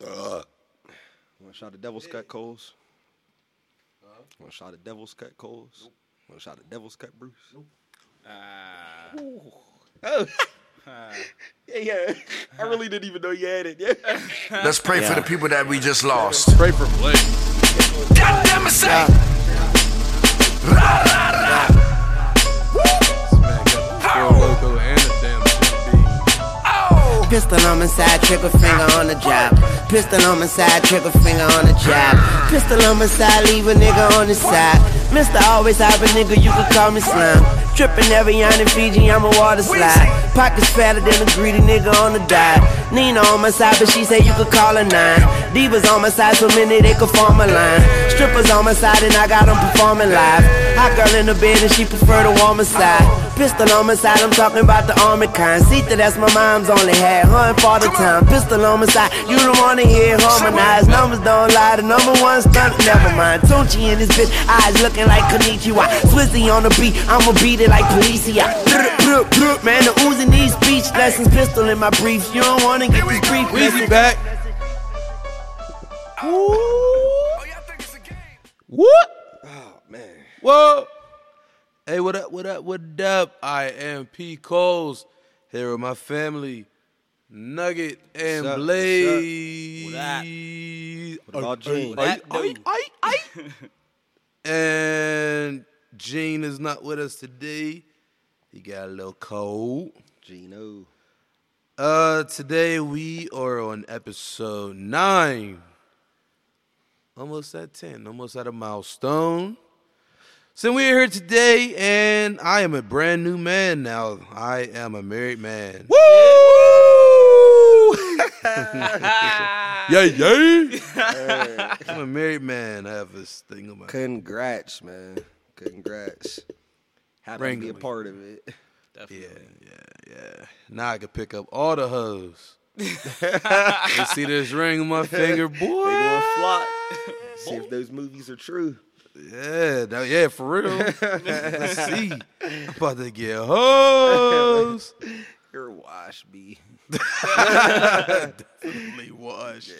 Want a shot of Devil's Cut Coles? Want a shot of Devil's Cut Coles? Want a shot of Devil's Cut Bruce? Ah. Oh. yeah, yeah. I really didn't even know you had it. Yeah. Let's pray for the people that we just lost. Pray for Blake. God damn it, say. Four oh. loco and a damn oh. Pistol on my side, trigger finger on the job. Pistol on my side, trigger finger on the job. Pistol on my side, leave a nigga on the side. Mister always have a nigga, you can call me slime. Trippin' every on in Fiji, I'm a water slide. Pockets fatter than a greedy nigga on the diet. Nina on my side, but she say you could call her nine. Divas on my side, so many they could form a line. Strippers on my side, and I got them performing live. Hot girl in the bed, and she prefer the warmer side. Pistol on my side, I'm talking about the army kind. Sita, that's my mom's only had. Hun for the time. Pistol on my side, you don't wanna hear harmonized. Numbers don't lie, the number one stunt, never mind. Tunechi in this bitch, eyes looking like Konnichiwa. Swizzy on the beat, I'ma beat it like Policia. Man, the oozing these speech lessons. Pistol in my briefs, you don't wanna get this brief. Weezy back. What? Man. Whoa. Hey, what up, what up, what up? I am P. Coles here with my family, Nugget and What's up. Blaze. What up? What about Gene? Ay, That ay, dude. ay, ay. and Gene is not with us today. He got a little cold. Gino. Uh, today we are on episode nine. Almost at ten. Almost at a milestone. So we're here today, and I am a brand new man now. I am a married man. Woo! yeah, yeah. I'm a married man. I have this thing on my. Congrats, man. Congrats. Happy Bring to be a part of it. Yeah, yeah, yeah. Now I can pick up all the hoes. you see this ring on my finger, boy? They going flop. See if those movies are true. Yeah, that- yeah, for real. Let's see. I'm about to get hoes. You're wash, B. Definitely wash.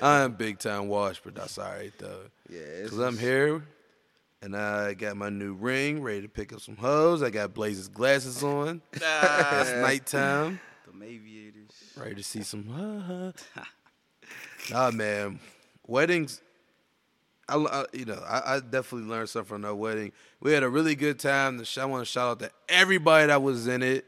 I'm big time wash, but that's all right though. Yeah, it's Cause I'm here, and I got my new ring, ready to pick up some hoes. I got Blaze's glasses on. it's nighttime. Them aviators. Ready to see some. nah, man. Weddings. I, I- you know, I, I definitely learned something from that wedding. We had a really good time. I want to shout out to everybody that was in it.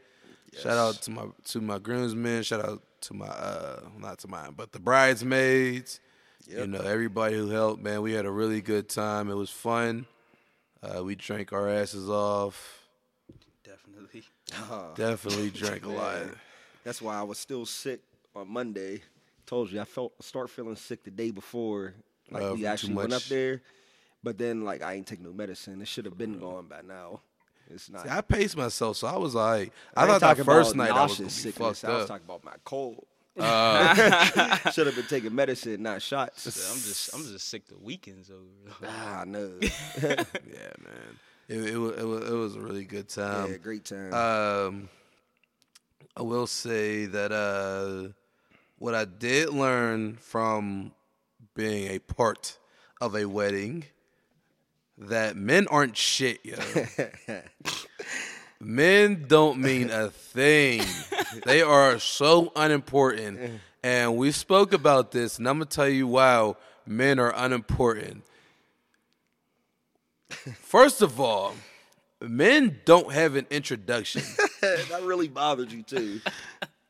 Shout out to my to my groomsmen. Shout out to my uh not to mine, but the bridesmaids. You know, everybody who helped. Man, we had a really good time. It was fun. Uh, we drank our asses off. Definitely. Definitely drank a lot. That's why I was still sick on Monday. Told you I felt start feeling sick the day before. Like Uh, actually went up there, but then like I ain't take no medicine. It should have been gone by now. It's not. See, I paced myself, so I was like, I, ain't thought that first night I was gonna be sickness. fucked I was talking about my cold. Uh, Should have been taking medicine, not shots. I'm just I'm just sick the weekends over. ah, no. yeah, man. It, it, was, it, was, it was a really good time. yeah, great time. Um, I will say that uh, what I did learn from being a part of a wedding that men aren't shit, yo. men don't mean a thing. they are so unimportant. And we spoke about this, and I'm gonna tell you why men are unimportant. First of all, men don't have an introduction. that really bothered you too.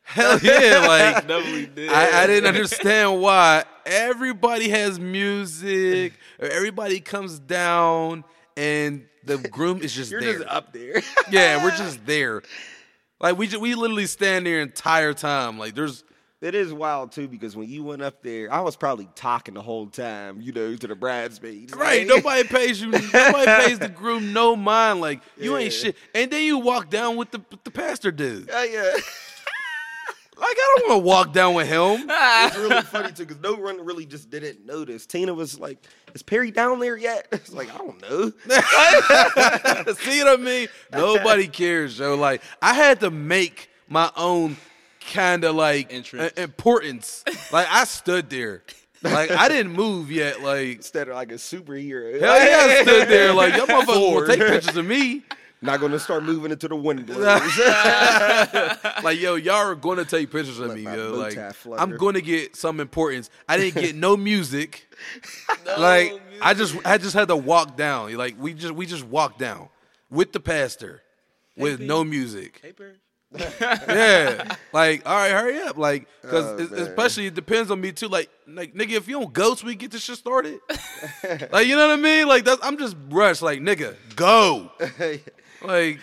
Hell yeah, like did. I, I didn't understand why everybody has music or everybody comes down and the groom is just You're there. just up there. yeah, we're just there. Like we ju- we literally stand there entire time. Like there's It is wild too because when you went up there, I was probably talking the whole time, you know, to the bridesmaids. right, nobody pays you. Nobody pays the groom no mind. Like you ain't shit. And then you walk down with the with the pastor dude. Uh, yeah, yeah. Like I don't want to walk down with him. it's really funny too because no one really just didn't notice. Tina was like, "Is Perry down there yet?" It's like I don't know. See what I mean? Nobody cares, yo. Like I had to make my own kind of like Entrance. importance. like I stood there, like I didn't move yet. Like Instead of like a superhero. hell yeah, I stood there. Like y'all motherfuckers will take pictures of me. Not gonna start moving into the wind blows. Like yo, y'all are going to take pictures of Let me. Yo. Like flutter. I'm going to get some importance. I didn't get no music. like I just I just had to walk down. Like we just we just walked down with the pastor with no music. Paper. Yeah, like all right, hurry up, like because Oh, especially it depends on me too. Like, like nigga, if you don't go, so we get this shit started. like, you know what I mean? Like, that's, I'm just rushed. Like, nigga, go. Like,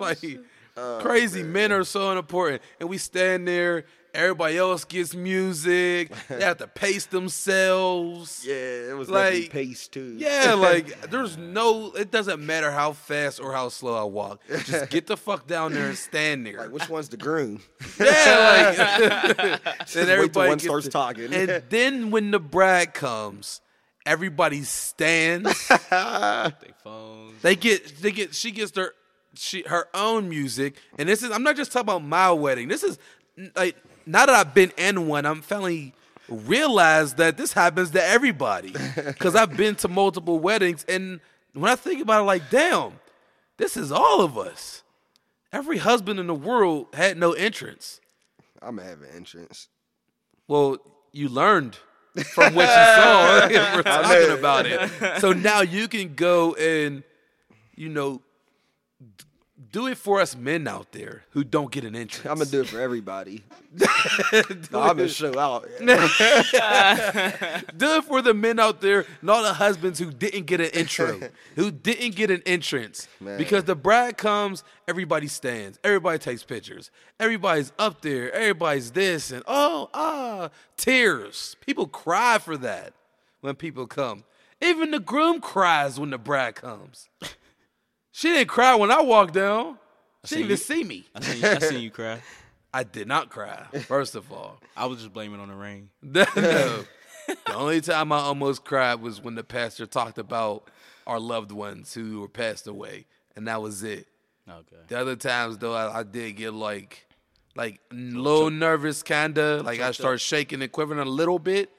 like Oh, oh crazy men are so important, and we stand there. Everybody else gets music. They have to pace themselves. yeah, it was Like- like pace too. Yeah, like there's no. It doesn't matter how fast or how slow I walk. Just get the fuck down there and stand there. Like which one's the groom? Yeah, like Just then wait till everybody one starts to- talking. and then when the brag comes, everybody stands. They phones. they get they get she gets their she her own music, and this is I'm not just talking about my wedding. This is like now that I've been in one, I'm finally realized that this happens to everybody because I've been to multiple weddings, and when I think about it, like damn, this is all of us. Every husband in the world had no entrance. I'm an entrance. Well, you learned from what you saw. We're talking about it. So now you can go and, you know, do it for us men out there who don't get an entrance. I'm gonna do it for everybody. no, I'm gonna show out. Do it for the men out there and all the husbands who didn't get an intro, who didn't get an entrance. Man. Because the bride comes, everybody stands, everybody takes pictures, everybody's up there, everybody's this and oh ah tears. People cry for that when people come. Even the groom cries when the bride comes. She didn't cry when I walked down. She didn't even see me. I seen, you, I seen you cry. I did not cry. First of all. I was just blaming on the rain. no. The only time I almost cried was when the pastor talked about our loved ones who were passed away, and that was it. Okay. The other times though, I, I did get like, like a little nervous, kinda. Like I started shaking and quivering a little bit,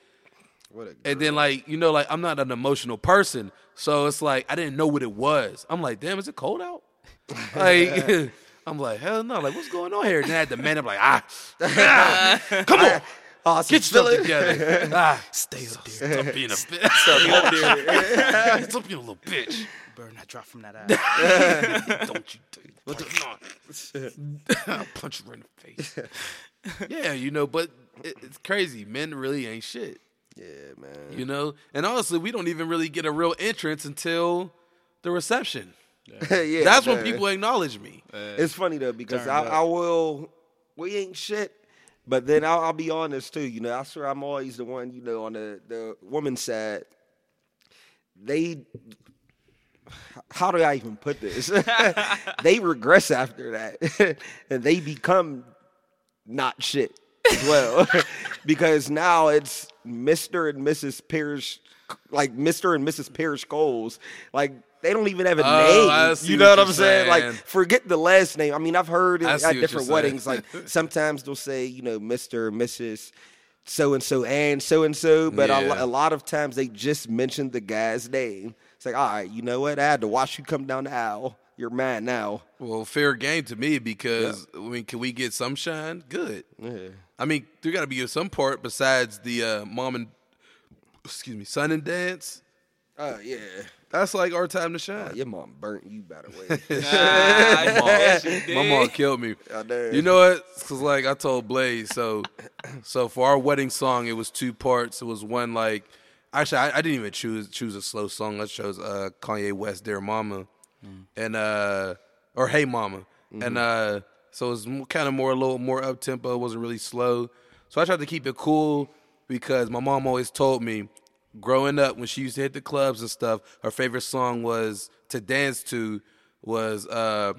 and then like you know, like I'm not an emotional person, so it's like I didn't know what it was. I'm like, damn, is it cold out? like. I'm like, hell no, like what's going on here? And then I had to man up like, ah, ah, come on, oh, get yourself together. Ah, stay up there. Stop being a bitch. Stop being a little bitch. Burn that drop from that eye. Don't you do it. I'll punch her in the face. yeah, you know, but it, it's crazy. Men really ain't shit, Yeah, man. you know? And honestly, we don't even really get a real entrance until the reception. yeah, That's when people acknowledge me. It's funny though because I. I will. We ain't shit. But then I'll, I'll be honest too. You know, I swear I'm always the one. You know, on the the woman's side. They. How do I even put this? they regress after that, and they become not shit as well, because now it's Mister and Mrs. Pierce, like Mister and Mrs. Pierce Coles. Like they don't even have a Oh, name. You know what what I'm you're saying? Like forget the last name. I mean, I've heard it at see what you're different weddings. Like sometimes they'll say, you know, Mister, and Mrs. So and so and so and so, but a, Yeah. a lot of times they just mention the guy's name. It's like, all right, you know what? I had to watch you come down the aisle. You're mad now. Well, fair game to me because, I mean, can we get some shine? Good. Yeah. I mean, there got to be some part besides the uh, mom and, excuse me, son and dance. Oh yeah. That's like our time to shine. Oh, your mom burnt you by the way. My mom killed me. You know what? Because like I told Blaze, so so for our wedding song, it was two parts. It was one like actually I, I didn't even choose choose a slow song. I chose uh, Kanye West, "Dear Mama," and uh or "Hey Mama," and uh so it was kind of more a little more up tempo. It wasn't really slow. So I tried to keep it cool because my mom always told me growing up when she used to hit the clubs and stuff, her favorite song was to dance to was uh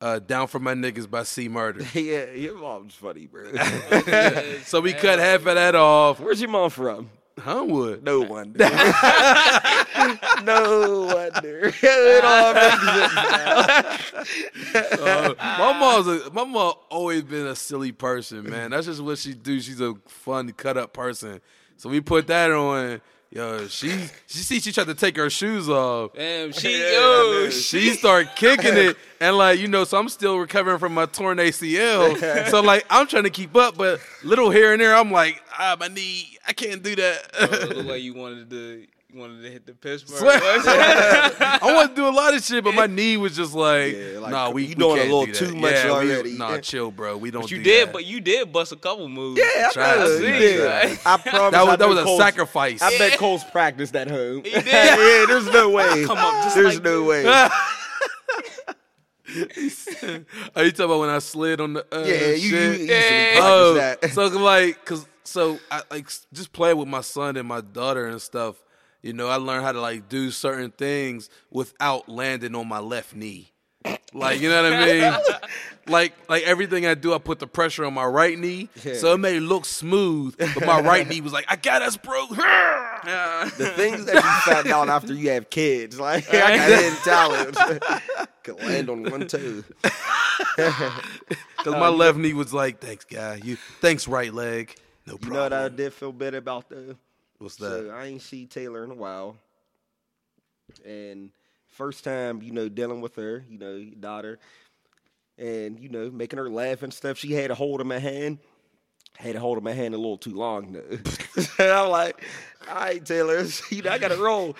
uh, Down for My Niggas by C Murder. yeah, your mom's funny, bro. So we cut half of that off. Where's your mom from? Homewood. No wonder. no wonder. it all makes sense now. Uh, my mom's a, my mom always been a silly person, man. That's just what she do. She's a fun cut up person. So we put that on. Yo, she she see she tried to take her shoes off. Damn, she Yeah, yo, man. She start kicking it, and like you know, so I'm still recovering from my torn ACL. So like I'm trying to keep up, but little here and there, I'm like, ah, my knee, I can't do that. it looked like you wanted to you wanted to hit the Pittsburgh. Swear. I want to do a lot of shit, but my knee was just like, Yeah, like, nah, we you we doing a can't little do too much yeah, we- nah, chill, bro. We don't. But you do did, that. but you did bust a couple moves. Yeah, I Tried know, to see, did. right? I promise. that was I that was a Cole's- sacrifice. I bet Cole's practiced at home. He did. yeah, there's no way. Come up just There's like no this. way. Are you talking about when I slid on the? Uh, Yeah, you, you shit? easily Yeah. Oh, that. so like, cause so I like just playing with my son and my daughter and stuff. You know, I learned how to like do certain things without landing on my left knee. Like, you know what I mean? like, like everything I do, I put the pressure on my right knee, so it may look smooth, but my right knee was like, "I got us, bro." the things that you found out after you have kids, like I got hidden talent. Could land on one toe. Because my left knee was like, "Thanks, guy. You, thanks, right leg. No problem." You problem." know what I did feel better about though? What's that? So I ain't see Taylor in a while, and first time you know dealing with her, you know, daughter, and you know making her laugh and stuff. She had a hold of my hand. Had a hold of my hand a little too long though. I'm like, all right, Taylor, you know I got to roll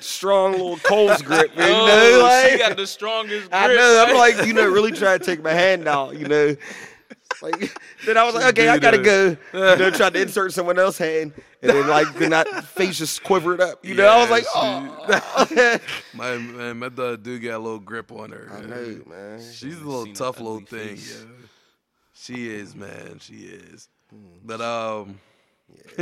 strong little Cole's grip. You oh, know, Oh, like, she got the strongest grip. I know. I'm like, you know, really trying to take my hand out, you know. Like then I was like, okay, I gotta go. You know, tried to insert someone else's hand, and then like then that face just quivered up. You know, I was Yeah, like, she- oh. My man, my daughter do got a little grip on her. I know, man. She's a little tough little thing. Yeah. She is, man. She is. But um,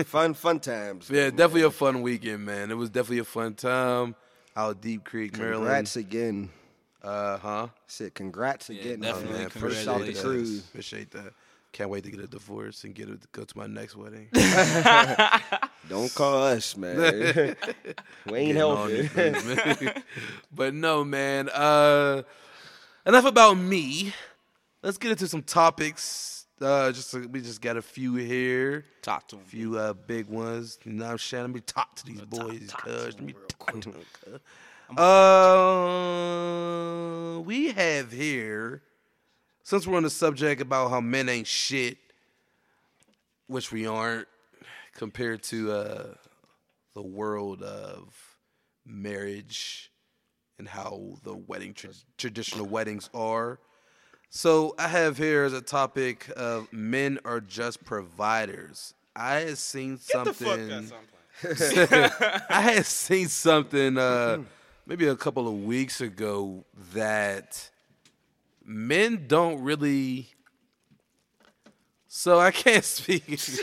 Fun, fun times. yeah, man. definitely a fun weekend, man. It was definitely a fun time out Deep Creek, Maryland. Congrats again. Uh huh. Said congrats again, definitely. man. First out the Congratulations. cruise. Appreciate that. Can't wait to get a divorce and get it to go to my next wedding. Don't call us, man. we ain't Getting all helping. these things, man. but no, man. Uh, enough about me. Let's get into some topics. Uh, just we just got a few here. Talk to him. few uh, big ones. You know what I'm saying? Let me talk to these boys, cuz. Let me talk to them, cuz. Uh, we have here, since we're on the subject about how men ain't shit, which we aren't, compared to uh, the world of marriage and how the wedding tra- traditional weddings are. So I have here as a topic of men are just providers. I had seen something. I had seen something uh, maybe a couple of weeks ago that men don't really. So I can't speak. These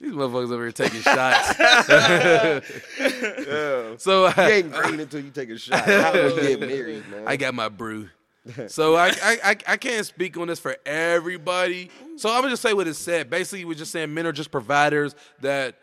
motherfuckers over here taking shots. So You I, ain't green until you take a shot. How get married, man? I got my brew. So I, I I I can't speak on this for everybody. So I'm gonna just say what it said. Basically, we're just saying men are just providers that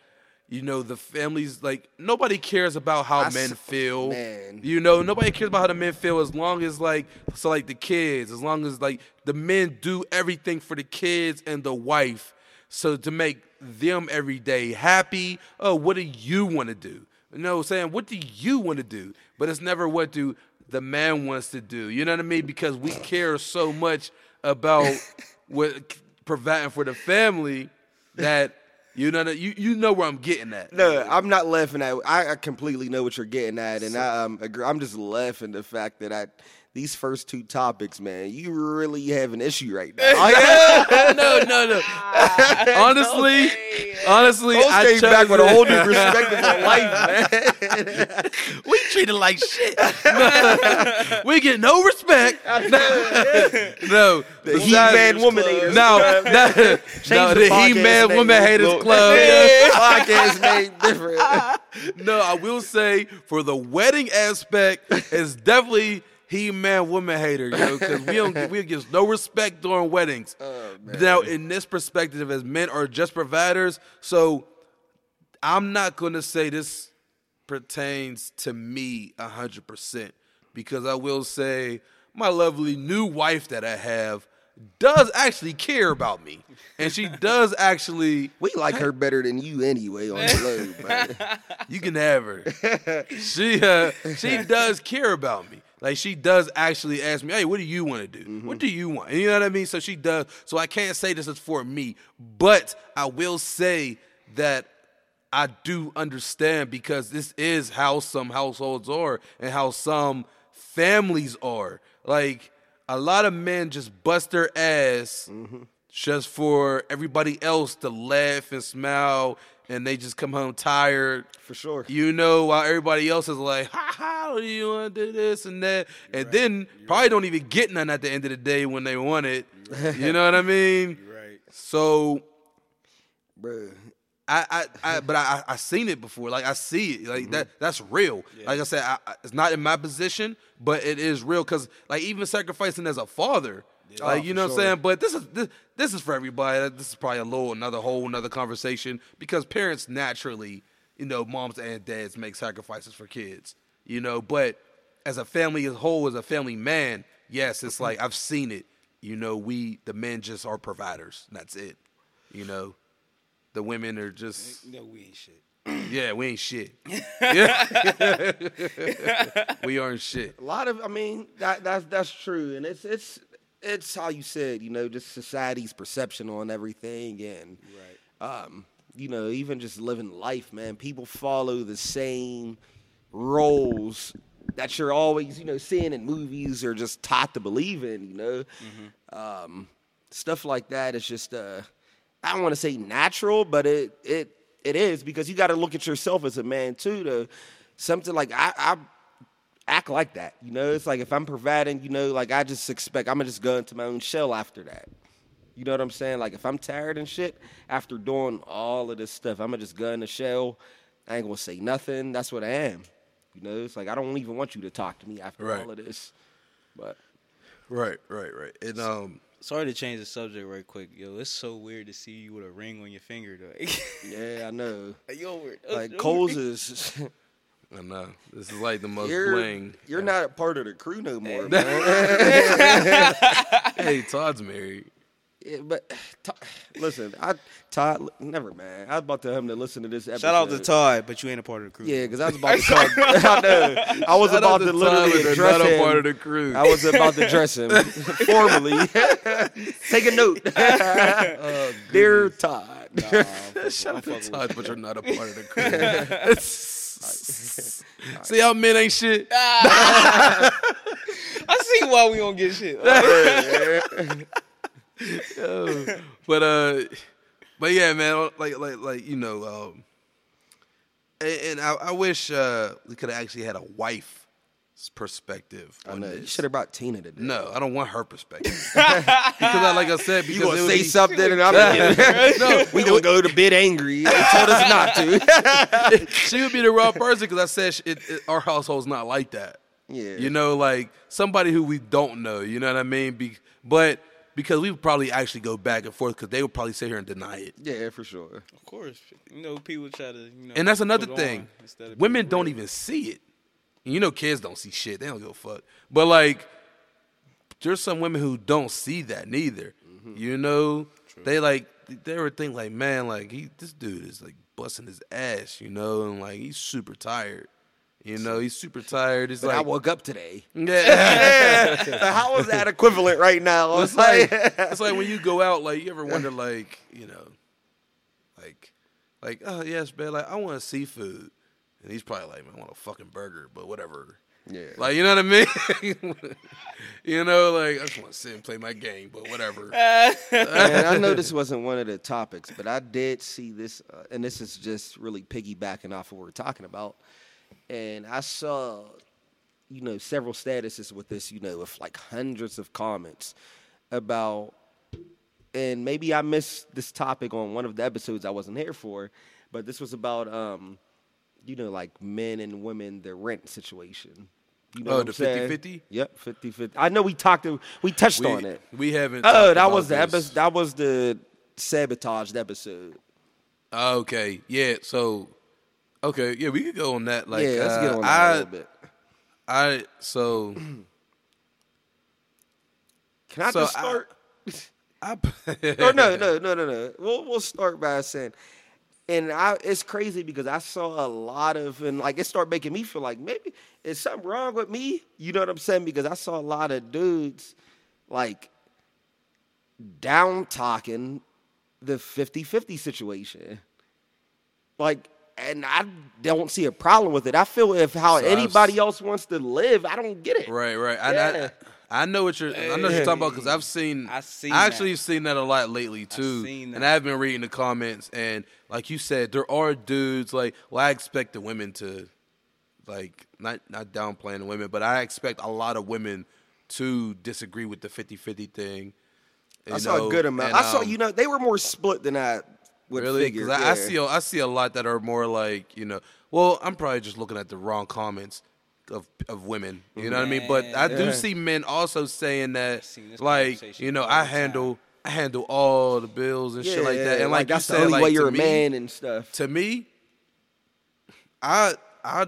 you know the families like nobody cares about how I men s- feel. man. You know, nobody cares about how the men feel as long as like so like the kids, as long as like the men do everything for the kids and the wife. So to make them every day happy, oh, what do you want to do? You know what I'm saying? What do you want to do? But it's never what do the man wants to do. You know what I mean? Because we care so much about what providing for the family that you know that you you know where I'm getting at. No, I'm not laughing at. I, I completely know what you're getting at, and I um, agree. I'm just laughing the fact that I these first two topics, man, you really have an issue right now. no, no, no. honestly, honestly, Cole I came back with a whole new perspective on life, man. we treated like shit. we get no respect. no, The He-Man woman haters. No, no, no, the the He-Man. Woman Haters Look. Club. Podcast name different. No, I will say for the wedding aspect, it's definitely He-Man Woman Hater, yo, because we don't we get no respect during weddings. now, in this perspective, as men are just providers, so I'm not gonna say this pertains to me hundred percent because I will say my lovely new wife that I have does actually care about me, and she does actually. We like her better than you anyway on the low, man. You can have her. she uh, she does care about me. Like she does actually ask me, "Hey, what do you want to do? Mm-hmm. What do you want?" And you know what I mean. So she does. So I can't say this is for me, but I will say that I do understand because this is how some households are and how some families are. Like a lot of men just bust their ass mm-hmm. just for everybody else to laugh and smile and they just come home tired. For sure. You know, while everybody else is like, ha ha, do you want to do this and that? And then probably don't even get none at the end of the day when they want it. You know what I mean? Right. So Bruh. I, I, I but I, I seen it before. Like I see it. Like mm-hmm. that. That's real. Like I said, I, I- it's not in my position, but it is real. Cause like even sacrificing as a father, like oh, you for know what I'm saying. But this is this, this is for everybody. This is probably a little another whole another conversation because parents naturally, you know, moms and dads make sacrifices for kids. You know, but as a family as a whole, as a family man, yes, it's like I've seen it. You know, we the men just are providers. That's it. You know, the women are just No, we ain't shit. yeah, we ain't shit. Yeah. we aren't shit. A lot of, I mean, that that's that's true, and it's it's it's how you said, you know, just society's perception on everything, and um, you know, even just living life, man. People follow the same roles that you're always, you know, seeing in movies or just taught to believe in, you know. Um, stuff like that is just, uh, I don't want to say natural, but it it it is because you got to look at yourself as a man too. To something like I, I act like that, you know. It's like if I'm providing, you know, like I just expect I'm gonna just go into my own shell after that. You know what I'm saying? Like if I'm tired and shit after doing all of this stuff, I'm gonna just go in the shell. I ain't gonna say nothing. That's what I am. You know, it's like I don't even want you to talk to me after Right. all of this. But Right, right, right. And um Sorry to change the subject right quick, yo. It's so weird to see you with a ring on your finger, though. yeah, I know. yo, weird. Like Coles is I know. This is like the most you're bling. you're not a part of the crew no more, man. Hey, Todd's married. Yeah, but Todd, listen, I Todd, never man. I was about to him to listen to this episode. Shout out to Todd, but you ain't a part of the crew. Yeah, because I was about to talk. I know. I was Shout about to Todd, literally but they're address not a him. part of the crew. I was about to address him formally. Take a note, Oh, dear Todd. Shout out to Todd, but you're not a part of the crew. See how men ain't shit? I see why we don't get shit. but uh, but yeah, man, like like like you know, um, and, and I, I wish uh we could have actually had a wife's perspective. I on know. You should have brought Tina today. No, I don't want her perspective because, I, like I said, because You gonna say be- something and I'm no. We gonna go to bit angry. They told us not to. she would be the wrong person because I said sh- it, it, our household's not like that. Yeah. You know, like somebody who we don't know. You know what I mean? Be, but because we would probably actually go back and forth because they would probably sit here and deny it. yeah, for sure. Of course, you know people try to. You know, And that's another thing. Women don't even see it. And you know, kids don't see shit. They don't give a fuck. But like, there's some women who don't see that neither. Mm-hmm. You know, they like they were think like, man, like he this dude is like busting his ass. You know, and like he's super tired. You know, he's super tired. It's But I woke up today. yeah. So how is that equivalent right now? it's like it's like when you go out, like you ever wonder, like you know, like like oh yes, man, like I want to seafood, and he's probably like, man, I want a fucking burger, but whatever. Yeah. Like you know what I mean? you know, like I just want to sit and play my game, but whatever. and I know this wasn't one of the topics, but I did see this, uh, and this is just really piggybacking off of what we're talking about. And I saw, you know, several statuses with this, you know, with like hundreds of comments about, and maybe I missed this topic on one of the episodes I wasn't here for, but this was about, um, you know, like men and women, the rent situation. You know Oh, the saying? 50-50? Yep, 50 50. I know we talked, we touched we, on it. we haven't. Oh, that was the episode. That was the sabotaged episode. Okay, yeah. So, okay, yeah, we could go on that. Like, yeah, let's uh, get on that I, a little bit. I so Can I so just I- start? I. or no, no, no, no, no. We'll we'll start by saying, and I it's crazy because I saw a lot of and like it started making me feel like maybe is something wrong with me. You know what I'm saying? Because I saw a lot of dudes like down talking the 50-50 situation. Like and I don't see a problem with it. I feel if how So anybody s- else wants to live, I don't get it. Right, right. Yeah. I, I know what you're. I know what you're talking about because I've seen. I seen I actually that. seen that a lot lately too, seen and. I've been reading the comments. And like you said, there are dudes like. Well, I expect the women to, like, not not downplaying the women, but I expect a lot of women to disagree with the 50-50 thing. I you saw know, a good amount. and, I saw um, you know they were more split than I would Really? figure. Because I, I see, a- I see a lot that are more like you know. Well, I'm probably just looking at the wrong comments of of women. You know what I mean? But I do Yeah. see men also saying that, like you know, I handle I handle all the bills and shit like that. And like, you that's said, the only like, way you're a me- man and stuff. To me, I I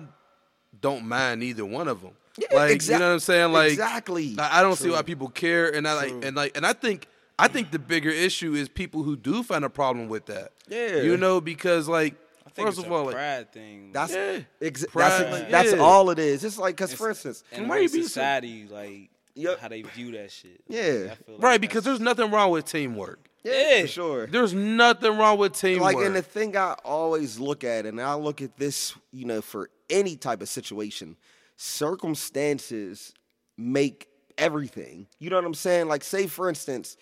don't mind either one of them. Yeah, like exact- you know what I'm saying? Like exactly. I I don't see why people care, and I like and like and I think I think the bigger issue is people who do find a problem with that. Yeah. you know, because like I think first it's of a all, like, pride thing. That's Yeah. ex- Pride, that's, like, that's yeah. all it is. It's like because for instance, and why why you being so- society like Yep. how they view that shit. Yeah. I feel like right? Because there's nothing wrong with teamwork. yeah, Yeah. for sure. There's nothing wrong with teamwork. Like, and the thing I always look at, and I look at this, you know, for any type of situation, circumstances make everything. You know what I'm saying? Like, say for instance,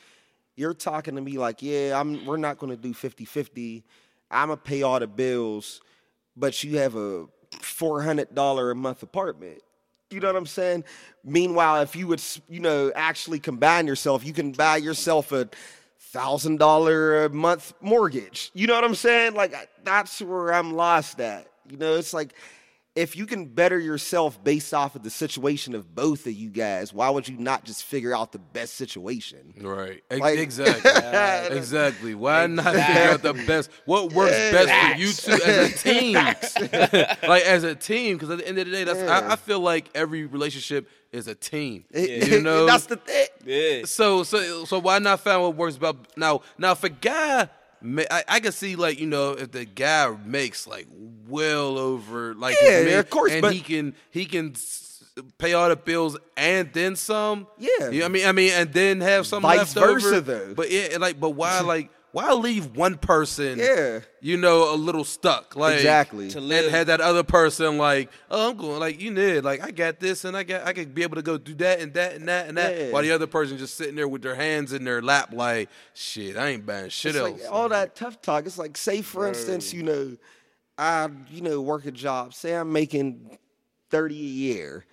you're talking to me like, yeah, I'm we're not gonna do 50-50. I'ma pay all the bills, but you have a four hundred dollar a month apartment. You know what I'm saying? Meanwhile, if you would, you know, actually combine yourself, you can buy yourself a thousand dollar a month mortgage. You know what I'm saying? Like that's where I'm lost at. You know, it's like if you can better yourself based off of the situation of both of you guys, why would you not just figure out the best situation? Right. Like- exactly. exactly. Why not figure out the best? What works best for you two as a team? like as a team, because at the end of the day, that's I, I feel like every relationship is a team. You know, that's the thing. yeah. So so so why not find what works about now? Now if a guy, ma- I, I can see like you know if the guy makes like well over like Yeah, man, of course, and but- he can he can pay all the bills and then some. Yeah. you know what I mean I mean and then have some Vice left versa, over. though. But yeah, like but why like why leave one person? Yeah. you know a little stuck like Exactly. To and had that other person like, oh, I'm going like you need like I got this and I got I could be able to go do that and that and that and that, Yeah. while the other person just sitting there with their hands in their lap like, shit, I ain't buying shit It's else. like all that tough talk. It's like, say for instance, you know, I you know work a job. Say I'm making thirty a year,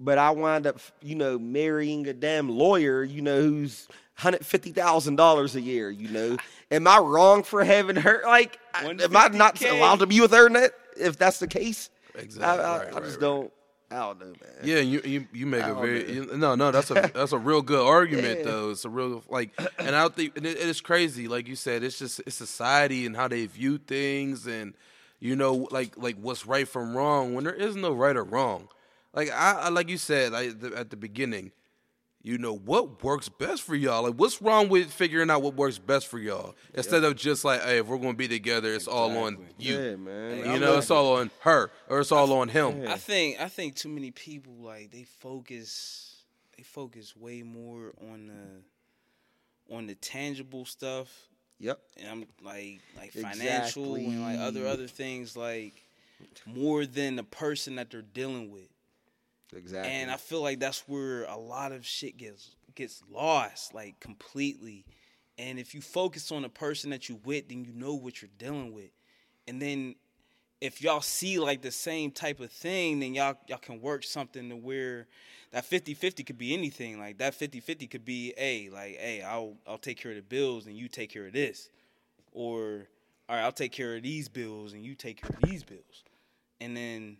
but I wind up you know marrying a damn lawyer. You know who's hundred fifty thousand dollars a year. You know, am I wrong for having her? Like, am I not 150K? allowed to be with her? Net if that's the case? Exactly, I, I, right, I just right. don't. I don't know, man. Yeah, you you, you make a very you, no no that's a that's a real good argument Yeah. though. It's a real like and I don't think it, it's crazy like you said. It's just it's society and how they view things and you know like like what's right from wrong when there is no right or wrong. Like I, I like you said like, the, at the beginning, you know what works best for y'all. Like what's wrong with figuring out what works best for y'all instead of just like hey if we're gonna be together it's all on you. Yeah, man. You know, it's all on her or it's all on him. I think I think too many people like they focus they focus way more on the on the tangible stuff Yep. and I'm like like financial and like other other things like more than the person that they're dealing with. Exactly. And I feel like that's where a lot of shit gets gets lost, like completely. And if you focus on the person that you with, then you know what you're dealing with. And then if y'all see like the same type of thing, then y'all y'all can work something to where that 50-50 could be anything. Like that 50-50 could be, hey, like, hey, I'll I'll take care of the bills and you take care of this. Or all right, I'll take care of these bills and you take care of these bills. And then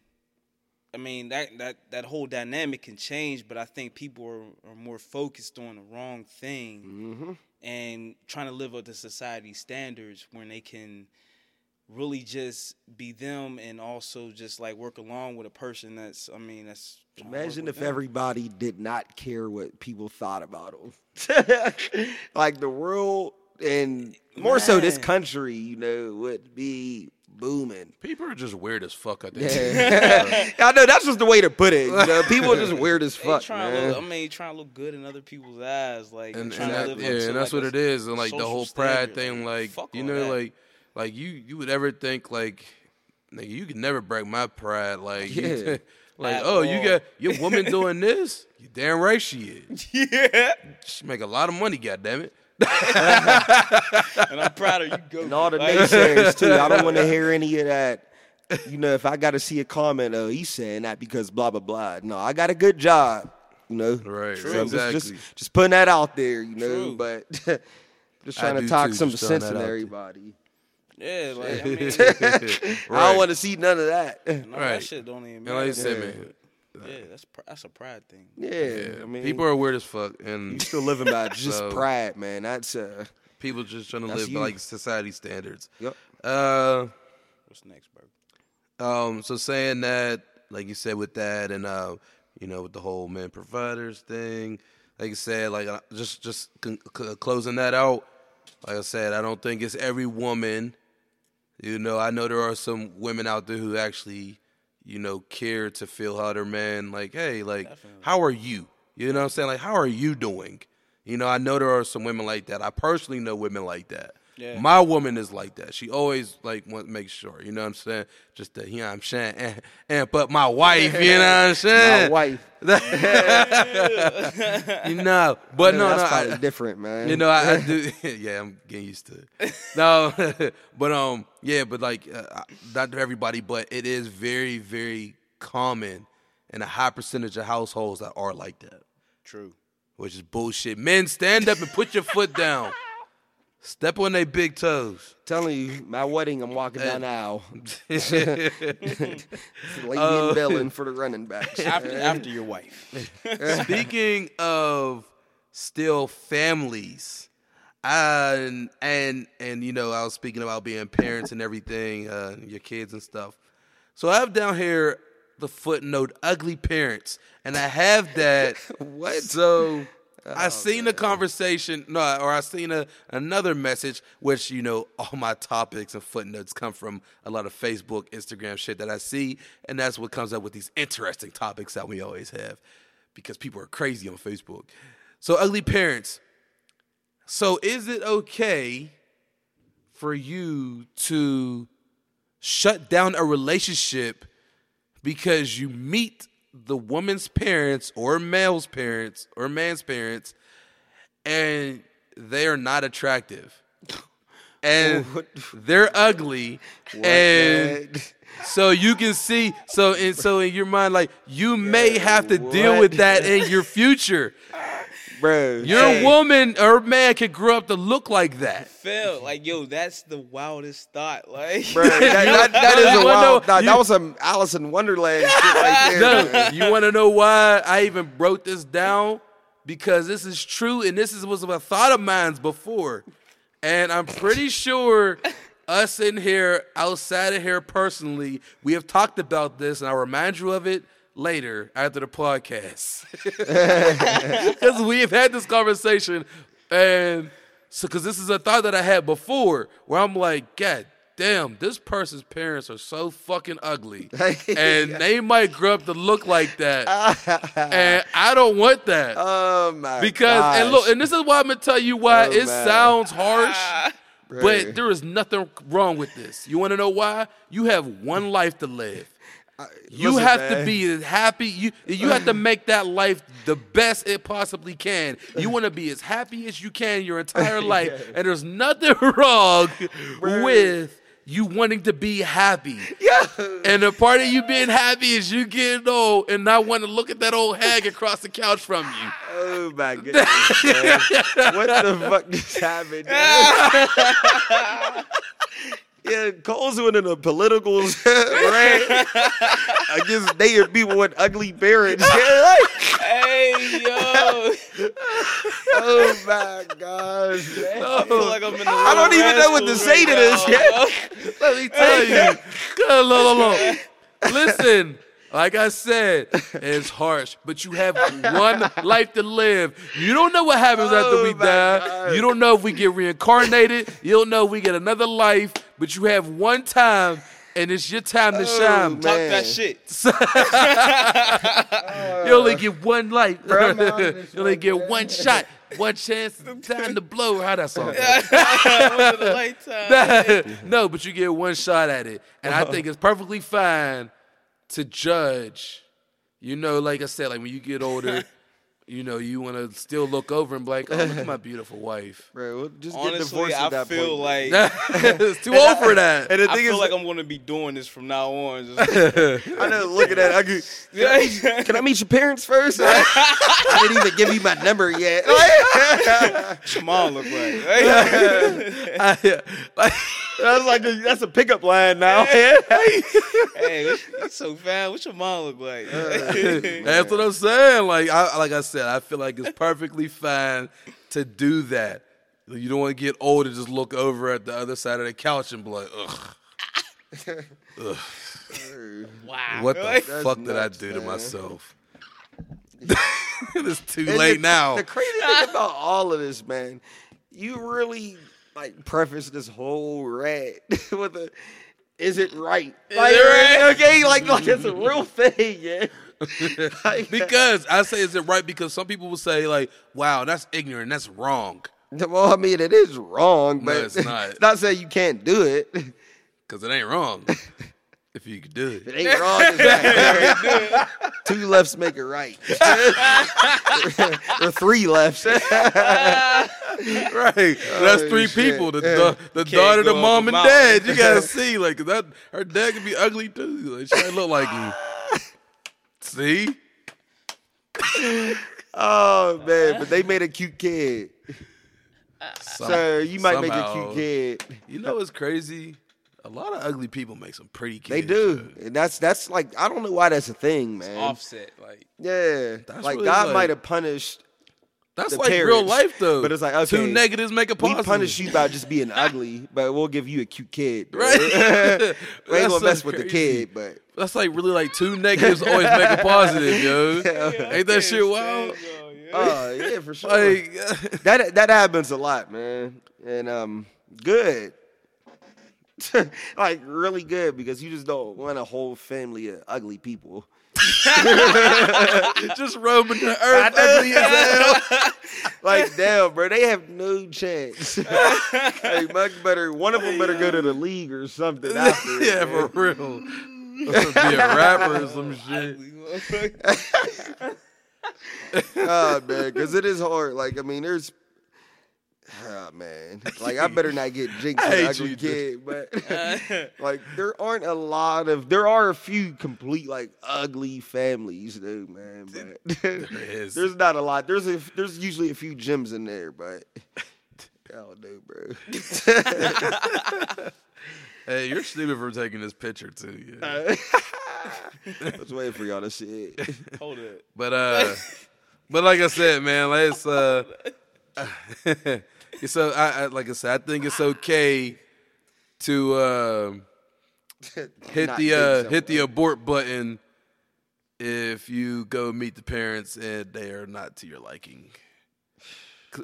I mean that that that whole dynamic can change, but I think people are, are more focused on the wrong thing Mm-hmm. and trying to live up to society standards when they can really just be them and also just like work along with a person that's I mean that's trying to work Imagine if them. everybody did not care what people thought about them. like the world and more so this country, you know, would be booming. People are just weird as fuck. I think. Yeah. I know that's just the way to put it. You know, people are just weird as fuck, trying man. to look, I mean, trying to look good in other people's eyes, like and, trying and to that, live yeah, and that's like, what a it is, and like the social whole pride standard. thing, like fuck you know, that. like like you you would ever think like nigga, you could never break my pride, like you- Yeah. like At oh you got your woman doing this, you damn right she is. yeah, She make a lot of money, goddamn it. and I'm proud of you. Go And all the like, naysayers too. I don't want to hear any of that. You know, if I got to see a comment, oh, he's saying that because blah blah blah. No, I got a good job. You know, Right, So just- exactly. Just, just putting that out there. You know, True. but just trying do to talk too, some just sense that into everybody. Yeah, like I mean, I don't want to see none of that. no, Right. that shit don't even And matter. like I said, Yeah. man, yeah, that's pr- that's a pride thing. Yeah, yeah, I mean, people are weird as fuck, and you and still living by just So- pride, man. That's uh, people just trying to live you. by like society standards. yep. Uh, What's next, bro? Um, so saying that, like you said, with that, and uh, you know, with the whole men providers thing, like you said, like uh, just just con- c- closing that out. Like I said, I don't think it's every woman. You know, I know there are some women out there who actually, you know, care to feel how their man, like, hey, like, how are you? You know what I'm saying? Like, how are you doing? You know, I know there are some women like that. I personally know women like that. Yeah. My woman is like that. She always like want to make sure, you know what I'm saying? Just to, you know what I'm saying? And, and but my wife, you know what I'm saying? My saying? wife. You know, but I know no, no, that's I- probably different, man. you know, I, I do. yeah, I'm getting used to it. No, but um, yeah, but like, uh, not to everybody, but it is very, very common in a high percentage of households that are like that, True. which is bullshit. Men, stand up and put your foot down. Step on their big toes. telling you, my wedding, I'm walking down the aisle. Lady Oh. and Bellin for the running backs. After after your wife. Speaking of still families, and and and you know, I was speaking about being parents and everything, uh, your kids and stuff. So I have down here the footnote "ugly parents," and I have that. What? So I oh, seen a conversation, no, or I seen a another message, which you know, all my topics and footnotes come from a lot of Facebook, Instagram shit that I see, and that's what comes up with these interesting topics that we always have, because people are crazy on Facebook. So ugly parents. So is it okay for you to shut down a relationship because you meet the woman's parents or male's parents or man's parents and they are not attractive. And they're ugly. And so you can see so and so in your mind like you may have to deal what? with that in your future Bro, your hey, woman or man could grow up to look like that Phil, like yo, that's the wildest thought. Like Bro, that, that, that is a wild. know- That, you- that was some Alice in Wonderland shit right there. No, man. you want to know why I even wrote this down? Because this is true, and this is, was a thought of mine's before, and I'm pretty sure us in here, outside of here personally, we have talked about this, and I'll remind you of it later after the podcast, because we have had this conversation, and so because this is a thought that I had before, where I'm like, God damn, this person's parents are so fucking ugly, and they might grow up to look like that, and I don't want that. Oh my Because and look, and this is why I'm gonna tell you why Oh, it man. sounds harsh, but there is nothing wrong with this. You want to know why? You have one life to live. You Listen, have to be as happy. You you have to make that life the best it possibly can. You want to be as happy as you can your entire life, and there's nothing wrong with you wanting to be happy. Yeah. And a part of you being happy is you getting old and not want to look at that old hag across the couch from you. Oh my goodness. what the fuck just happened? Yeah, Cole's winning the politicals rant against dating people with ugly parents. Hey yo, Yo, Oh my gosh, man. Oh. I feel like I'm in the I don't even know what to say to this. Yeah. Let me tell you. Good, look, look, look. Listen, like I said, it's harsh, but you have one life to live. You don't know what happens after Oh we die. God. You don't know if we get reincarnated. You don't know if we get another life, but you have one time, and it's your time to oh, shine. man. Talk that shit. You only get one life. Bro, I'm out of this you only one, get man. one shot, one chance, time to blow. How that song? go? Once in no, but you get one shot at it. And I think it's perfectly fine to judge. You know, like I said, like when you get older, you know, you want to still look over and be like, oh, look at my beautiful wife. Right. we'll just get Honestly, divorced at I that feel point. like it's too old for that. and the I thing feel is, like I'm gonna be doing this from now on. Just, I know. Look at that. I could, yeah. can I meet your parents first? I didn't even give you my number yet. What's your mom look like? I- like, That's like a, that's a pickup line now. hey, what's- you so fat. What's your mom look like? Uh, that's what I'm saying. Like I like I said, I feel like it's perfectly fine to do that. You don't want to get old and just look over at the other side of the couch and be like, ugh. wow. What the Like, fuck did I nuts, do to myself? it's too And late the, now. The crazy thing about all of this, man, you really like preface this whole rant with a "Is it right?" Like, it right? Okay, like like it's a real thing, yeah. Like, because I say, is it right? Because some people will say, like, wow, that's ignorant, that's wrong. well, I mean, it is wrong, but it's not. not saying you can't do it. Because it ain't wrong if you could do It it. ain't wrong. It's right. Two lefts make it right, or three lefts. Right. Oh, that's Oh, three shit. people. The, Yeah. da- the daughter, the mom, and mountain. dad. You gotta see, like, that her dad could be ugly too. Like, she might look like you. See? oh man, but they made a cute kid. Uh, some- So you might make a cute kid. You know what's crazy? A lot of ugly people make some pretty kids. They do, and that's that's like I don't know why that's a thing, man. Offset, like Yeah, That's like really God like- might have punished. That's like real life though. But it's like, two negatives make a positive. We punish you by just being ugly, but we'll give you a cute kid. bro. Right. we ain't gonna mess with the kid, but That's like really like two negatives always make a positive, yo. Ain't that shit wild? oh yeah, for sure. Like, that that happens a lot, man, and um, good. like really good because you just don't want a whole family of ugly people. just roaming the earth, ugly as hell. Like damn, bro, they have no chance. like much better. One of them better go to the league or something. After, yeah, man. for real. Be a rapper or some shit. oh man, because it is hard. Like I mean, there's. Oh man, like I better not get jinxed I with an hate ugly you, kid, but like there aren't a lot of there are a few complete like ugly families, though, man. But is. there's not a lot. There's a there's usually a few gems in there, but I don't know, bro. Hey, you're stupid for taking this picture too. Yeah. I was waiting for y'all to see it. hold it. But uh, but like I said, man, let's uh, it's so I, I like I said, I think it's okay to um hit the uh, hit the abort button if you go meet the parents and they are not to your liking.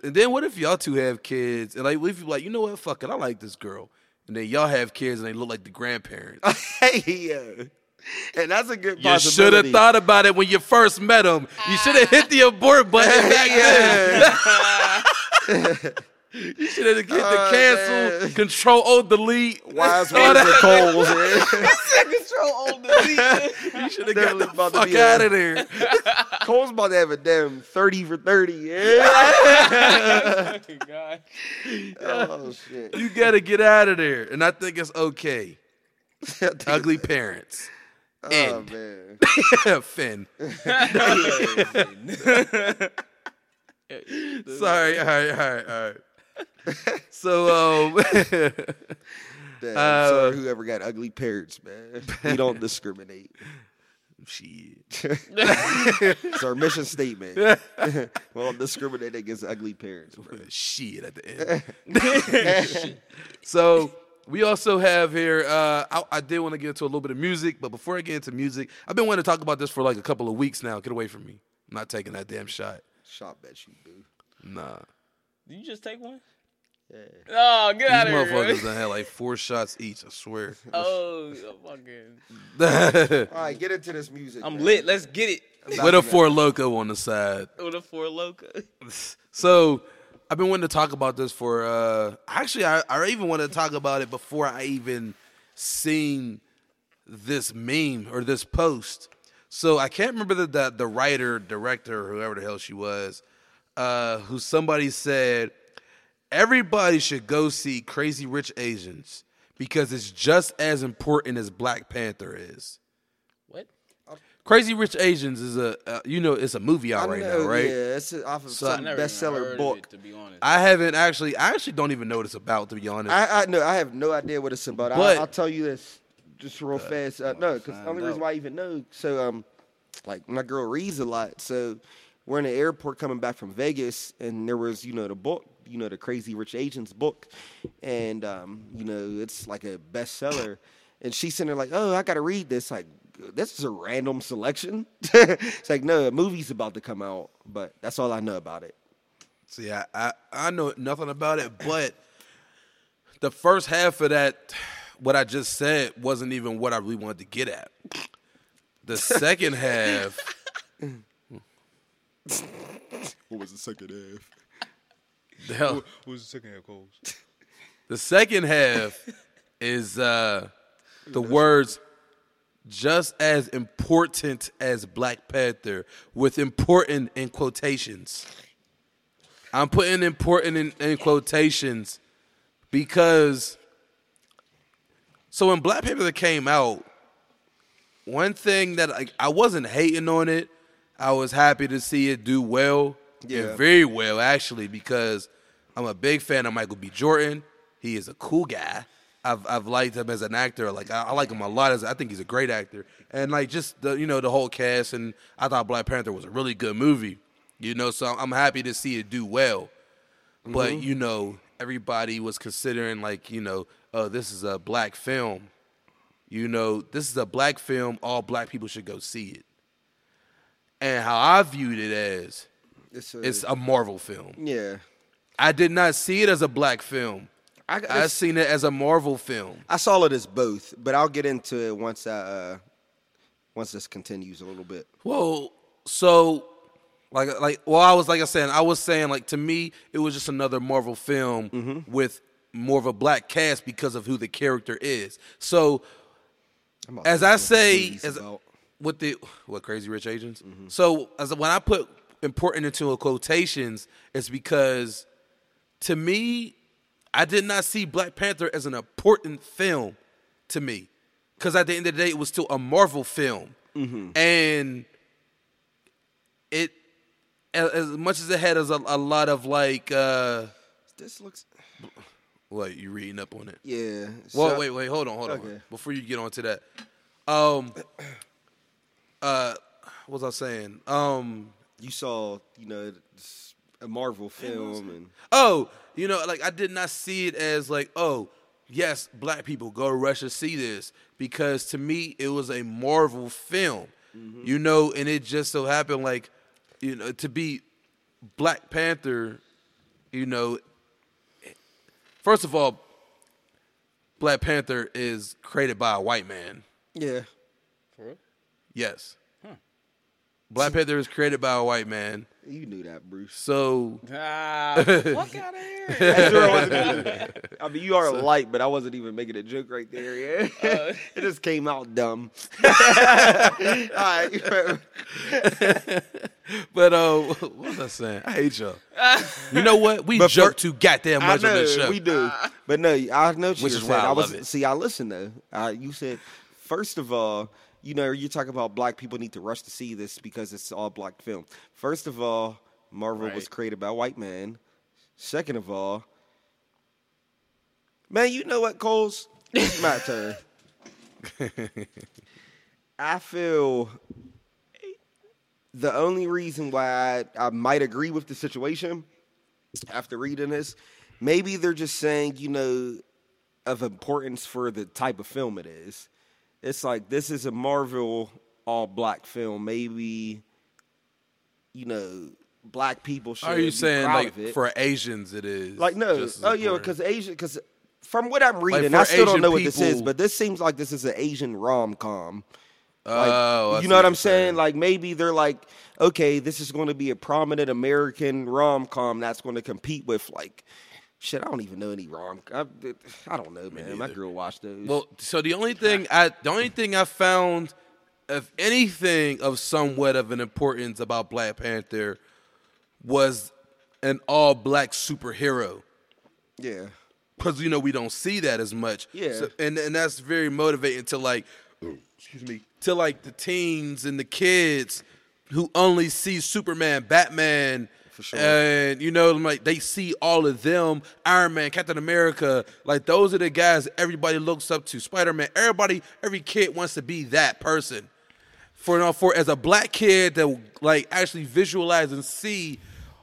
And then what if y'all two have kids and like if you like you know what fuck it I like this girl and then y'all have kids and they look like the grandparents. hey, yo. and that's a good possibility. You should have thought about it when you first met them. You should have hit the abort button back then. You should have hit the Oh, cancel, man. control O delete. Wise words of Coles. man. Control all the You should have got the about to fuck be out of there. Cole's about to have a damn 30 for 30. Yeah. Oh, oh, God. oh, shit. You got to get out of there. And I think it's okay. Ugly parents. Oh, End. man. Finn. Sorry. All right. All right. All right. So, um, Damn, Uh, sorry, whoever got ugly parents, man. We don't discriminate. Shit. It's our mission statement. well, discriminate against ugly parents. Bro. Shit at the end. so we also have here. Uh, I, I did want to get into a little bit of music, but before I get into music, I've been wanting to talk about this for like a couple of weeks now. Get away from me. I'm not taking that damn shot. Shot bet you do. Nah. Did you just take one? Yeah. Oh, get These out of here. These motherfuckers done had like four shots each. I swear. Oh, fucking. All right, get into this music. I'm man. lit. Let's get it. With a four loco on the side. With a four loco. So I've been wanting to talk about this for uh actually I, I even wanted to talk about it before I even seen this meme or this post. So I can't remember the the, the writer, director, whoever the hell she was, uh, who somebody said everybody should go see Crazy Rich Asians because it's just as important as Black Panther is. What? Crazy Rich Asians is a uh, you know it's a movie out I right know, now, right? Yeah, it's off of So- some I never even bestseller book. it, to be honest. I haven't actually. I actually don't even know what it's about, to be honest. I, I no, I have no idea what it's about. But- I, I'll tell you this, just real fast. Uh, no, because the find only reason why I even know, so um, like my girl reads a lot. So we're in the airport coming back from Vegas, and there was you know the book, you know the Crazy Rich Asians book, and um, you know it's like a bestseller. And she's sitting there like, oh, I got to read this. Like, this is a random selection. it's like, no, a movie's about to come out, but that's all I know about it. See, I, I I know nothing about it, but the first half of that, what I just said, wasn't even what I really wanted to get at. The second half, What was the second half? the hell, Who's the second head coach? the second half is uh, the words just as important as Black Panther with important in quotations. I'm putting important in, in quotations because so when Black Panther came out, one thing that I wasn't hating on it, I was happy to see it do well, Yeah. very well actually, because I'm a big fan of Michael B. Jordan. He is a cool guy. I've I've liked him as an actor. Like I, I like him a lot. As I think he's a great actor, and like just the you know the whole cast. And I thought Black Panther was a really good movie. You know, so I'm happy to see it do well. But mm-hmm. you know, everybody was considering like you know, oh, this is a black film. You know, this is a black film. All black people should go see it. And how I viewed it as, It's a, it's a Marvel film. yeah. I did not see it as a black film. I, I seen it as a Marvel film. I saw it as both, but I'll get into it once I uh, once this continues a little bit. Well, so like like well, I was like I said, I was saying like to me, it was just another Marvel film Mm-hmm. with more of a black cast because of who the character is. So as I say, as about- with the what Crazy Rich Asians. Mm-hmm. So as when I put important into a quotations, is because to me, I did not see Black Panther as an important film to me, because at the end of the day, it was still a Marvel film, Mm-hmm. and it as, much as it had as a, a lot of like uh This looks what you reading up on it. yeah. Well, so- wait, wait, hold on, hold on. Before you get on to that, um, uh, what was I saying? Um, You saw you know a Marvel film and oh, you know, like I did not see it as like, oh, yes, black people go to Russia see this because to me it was a Marvel film, mm-hmm. you know, and it just so happened like, you know, to be Black Panther, you know. First of all, Black Panther is created by a white man. yeah. For real? Yes. Black Panther was created by a white man. You knew that, Bruce. Ah, So fuck out of here. I wasn't even- I mean, you are light, but I wasn't even making a joke right there. Yeah, it just came out dumb. All right. But uh, what was I saying? I hate y'all. You know what? We But joke for- too goddamn I much on know this show. we do, but no, I know what Which you is said. why I was love it. see. I listen though. Uh, you said first of all, you know, you talk about black people need to rush to see this because it's all black film. First of all, Marvel was created by white man. Second of all, man, you know what, Coles? It's my turn. I feel the only reason why I, I might agree with the situation after reading this, maybe they're just saying, you know, of importance for the type of film it is. It's like this is a Marvel all black film. Maybe, you know, black people should. Are you be saying like for Asians it is? Like no, oh yeah, because Asian, because from what I'm reading, for I still don't Asian know what this is, but this seems like this is an Asian rom com. Like, Oh, you know what what I'm saying? saying. Like maybe they're like, okay, this is going to be a prominent American rom com that's going to compete with like, shit. I don't even know any rom. I, I don't know, man. My girl watched those. Well, so the only thing I the only thing I found, if anything, of somewhat of an importance about Black Panther was an all black superhero. yeah, Because you know we don't see that as much. Yeah. So- and and that's very motivating to like, excuse me, to like the teens and the kids who only see Superman, Batman. For sure. And you know, like they see all of them, Iron Man, Captain America, like those are the guys everybody looks up to. Spider Man, everybody, every kid wants to be that person. For for as a black kid that like actually visualize and see,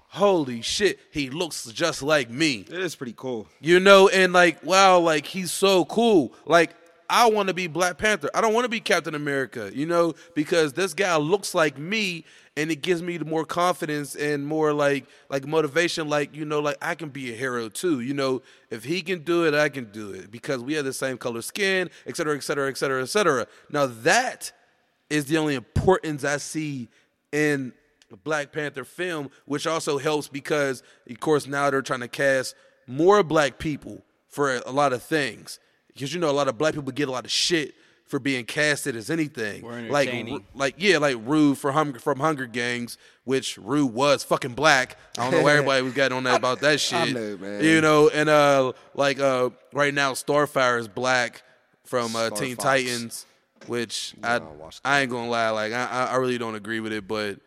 holy shit, he looks just like me. it is pretty cool. You know, and like, wow, like he's so cool. Like, I want to be Black Panther. I don't want to be Captain America, you know, because this guy looks like me and it gives me more confidence and more like like motivation, like, you know, like I can be a hero too. You know, if he can do it, I can do it. Because we have the same color skin, et cetera, et cetera, et cetera, et cetera. Now that is the only importance I see in Black Panther film, which also helps because, of course, now they're trying to cast more black people for a lot of things. Because you know, a lot of black people get a lot of shit for being casted as anything. Or like, like yeah, like Rue for Hunger from Hunger Games, which Rue was fucking black. I don't know why everybody was getting on that about that shit. know, man. You know, and uh, like uh, right now, Starfire is black from uh, Teen Fox. Titans, which I I I ain't gonna lie, like I I- I really don't agree with it, but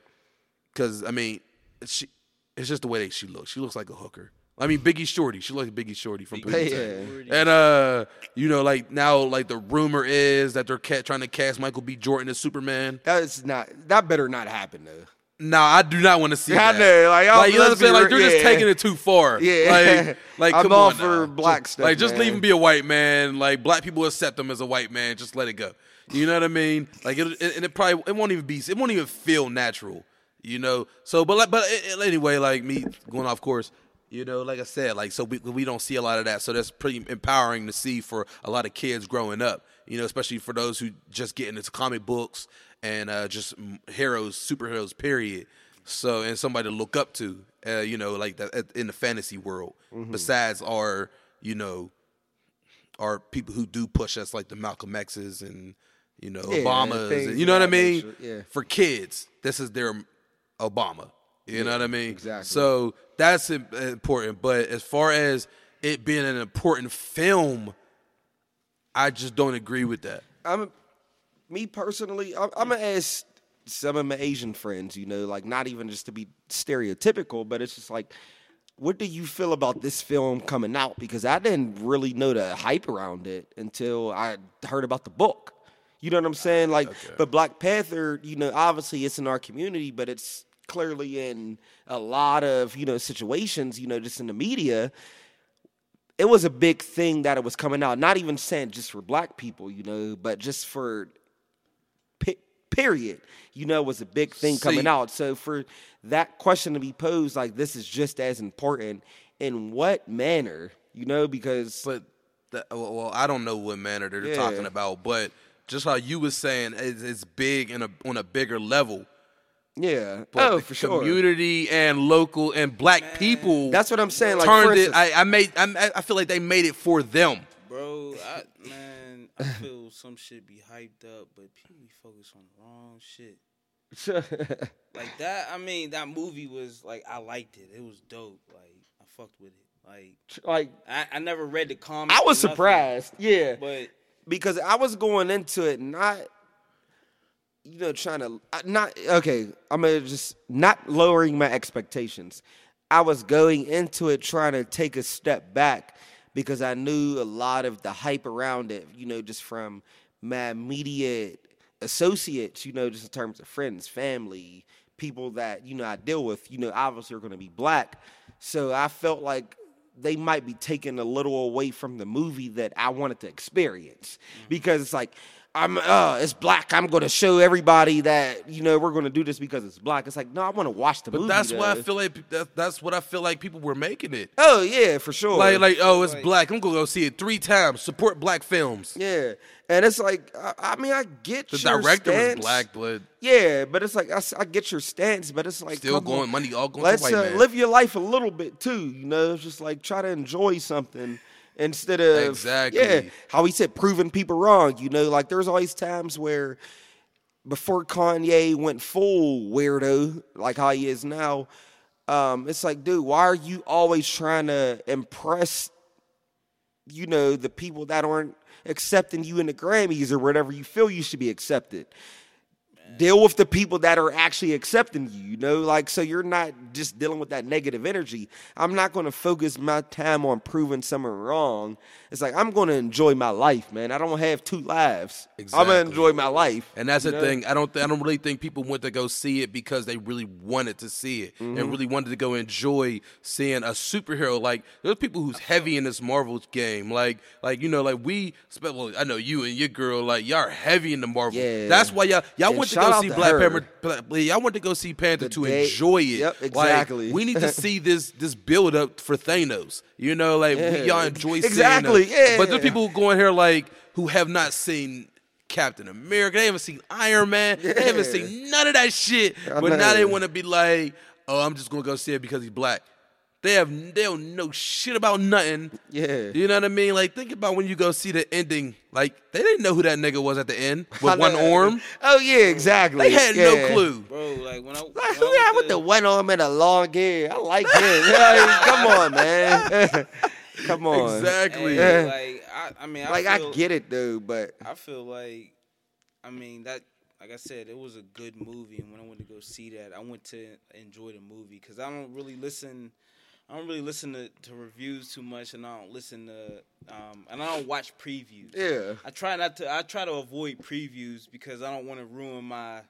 because I mean, she it's just the way that she looks. She looks like a hooker. I mean, Biggie Shorty. She looks like Biggie Shorty from Biggie Yeah. And uh, you know, like now, like the rumor is that they're ca- trying to cast Michael B. Jordan as Superman. That's not. That better not happen though. No, I do not want to see I that. know, like, like you know what I'm saying? Like they're just taking it too far. Yeah. like, like I'm come all on for now. black Just- stuff, Like, just man. leave him be a white man. Like black people accept him as a white man. Just let it go. You know what I mean? Like, it, it, and it probably it won't even be. It won't even feel natural. You know. So, but like, but uh, anyway, like me going off course. You know, like I said, like so we we don't see a lot of that. So that's pretty empowering to see for a lot of kids growing up. You know, especially for those who just get into comic books and uh, just heroes, superheroes. Period. So and somebody to look up to. Uh, you know, like that in the fantasy world. Besides our, you know, our people who do push us like the Malcolm X's and you know Yeah, Obamas and you know what I mean. nature, yeah. For kids, this is their Obama. You know what I mean? exactly. So that's important. But as far as it being an important film, I just don't agree with that. I'm me personally. I'm, I'm gonna ask some of my Asian friends. You know, like not even just to be stereotypical, but it's just like, what do you feel about this film coming out? Because I didn't really know the hype around it until I heard about the book. You know what I'm saying? Like, but Black Panther, you know, obviously it's in our community, but it's clearly in a lot of you know situations. You know, just in the media it was a big thing that it was coming out. Not even saying just for black people, you know, but just for pe- period, you know, was a big thing coming See- out. So for that question to be posed, like this is just as important. In what manner, you know? Because But that, oh, well, well, I don't know what manner they're Yeah. talking about, but just how you was saying, it's, it's big in a, on a bigger level. Yeah, But oh the for sure. community and local and black people. That's what I'm saying. Like for turned it. I, I made. I, I feel like they made it for them. Bro, I man, I feel some shit be hyped up, but people be focused on the wrong shit. Like that, I mean, that movie was like I liked it. It was dope. Like I fucked with it. Like like I, I never read the comic. I was surprised. Yeah, but because I was going into it not, you know, trying to not okay. I'm gonna just not lowering my expectations. I was going into it trying to take a step back because I knew a lot of the hype around it. You know, just from my immediate associates, you know, just in terms of friends, family, people that you know I deal with, you know, obviously are going to be black. So I felt like they might be taking a little away from the movie that I wanted to experience mm-hmm. because it's like I'm uh it's black. I'm going to show everybody that you know we're going to do this because it's black. It's like no, I want to watch the But movie. that's why I feel like that, that's what I feel like people were making it. Oh yeah, for sure. Like like oh it's Like- black. I'm gonna go see it three times. Support black films. yeah, and it's like I, I mean I get The your director stance. was black, but Yeah, but it's like I get your stance, but it's like Still going- on. money all going to Let's white uh, man. live your life a little bit too. You know, it's just like try to enjoy something instead of Exactly. Yeah, how he said proving people wrong. You know, like there's always times where before Kanye went full weirdo like how he is now. Um, it's like, dude, why are you always trying to impress you know, the people that aren't accepting you in the Grammys or whatever you feel you should be accepted. Deal with the people that are actually accepting you, you know, like so you're not just dealing with that negative energy. I'm not going to focus my time on proving someone wrong. It's like I'm going to enjoy my life, man. I don't have two lives. exactly. I'm going to enjoy my life. And that's the know? thing. I don't. Th- I don't really think people went to go see it because they really wanted to see it Mm-hmm. and really wanted to go enjoy seeing a superhero. Like there's people who's heavy in this Marvel game. Like like you know like we. Well, I know you and your girl. Like y'all are heavy in the Marvel. Yeah. That's why y'all y'all And went to shout go see to Black her. Panther. Y'all went to go see Panther The to day- enjoy it. Yep, Like, exactly. we need to see this this build up for Thanos. You know, like we, y'all enjoy seeing Exactly, yeah. But there's people who go in here like who have not seen Captain America. They haven't seen Iron Man. They haven't seen none of that shit. I But now they want to be like, oh, I'm just gonna go see it because he's black. They have they don't know shit about nothing. Yeah. You know what I mean? Like think about when you go see the ending. Like they didn't know who that nigga was at the end with one arm. Oh yeah, exactly. They had no clue. bro. Like when I, Like, when who I that with the one arm and a long hair? I like him. Like, come on, man. come on. Exactly. Hey, Yeah. like I, I mean, I Like feel, I get it though, but I feel like, I mean that, like I said, it was a good movie, and when I went to go see that, I went to enjoy the movie because I don't really listen. I don't really listen to, to reviews too much, and I don't listen to, um, and I don't watch previews. yeah. I try not to. I try to avoid previews because I don't want to ruin my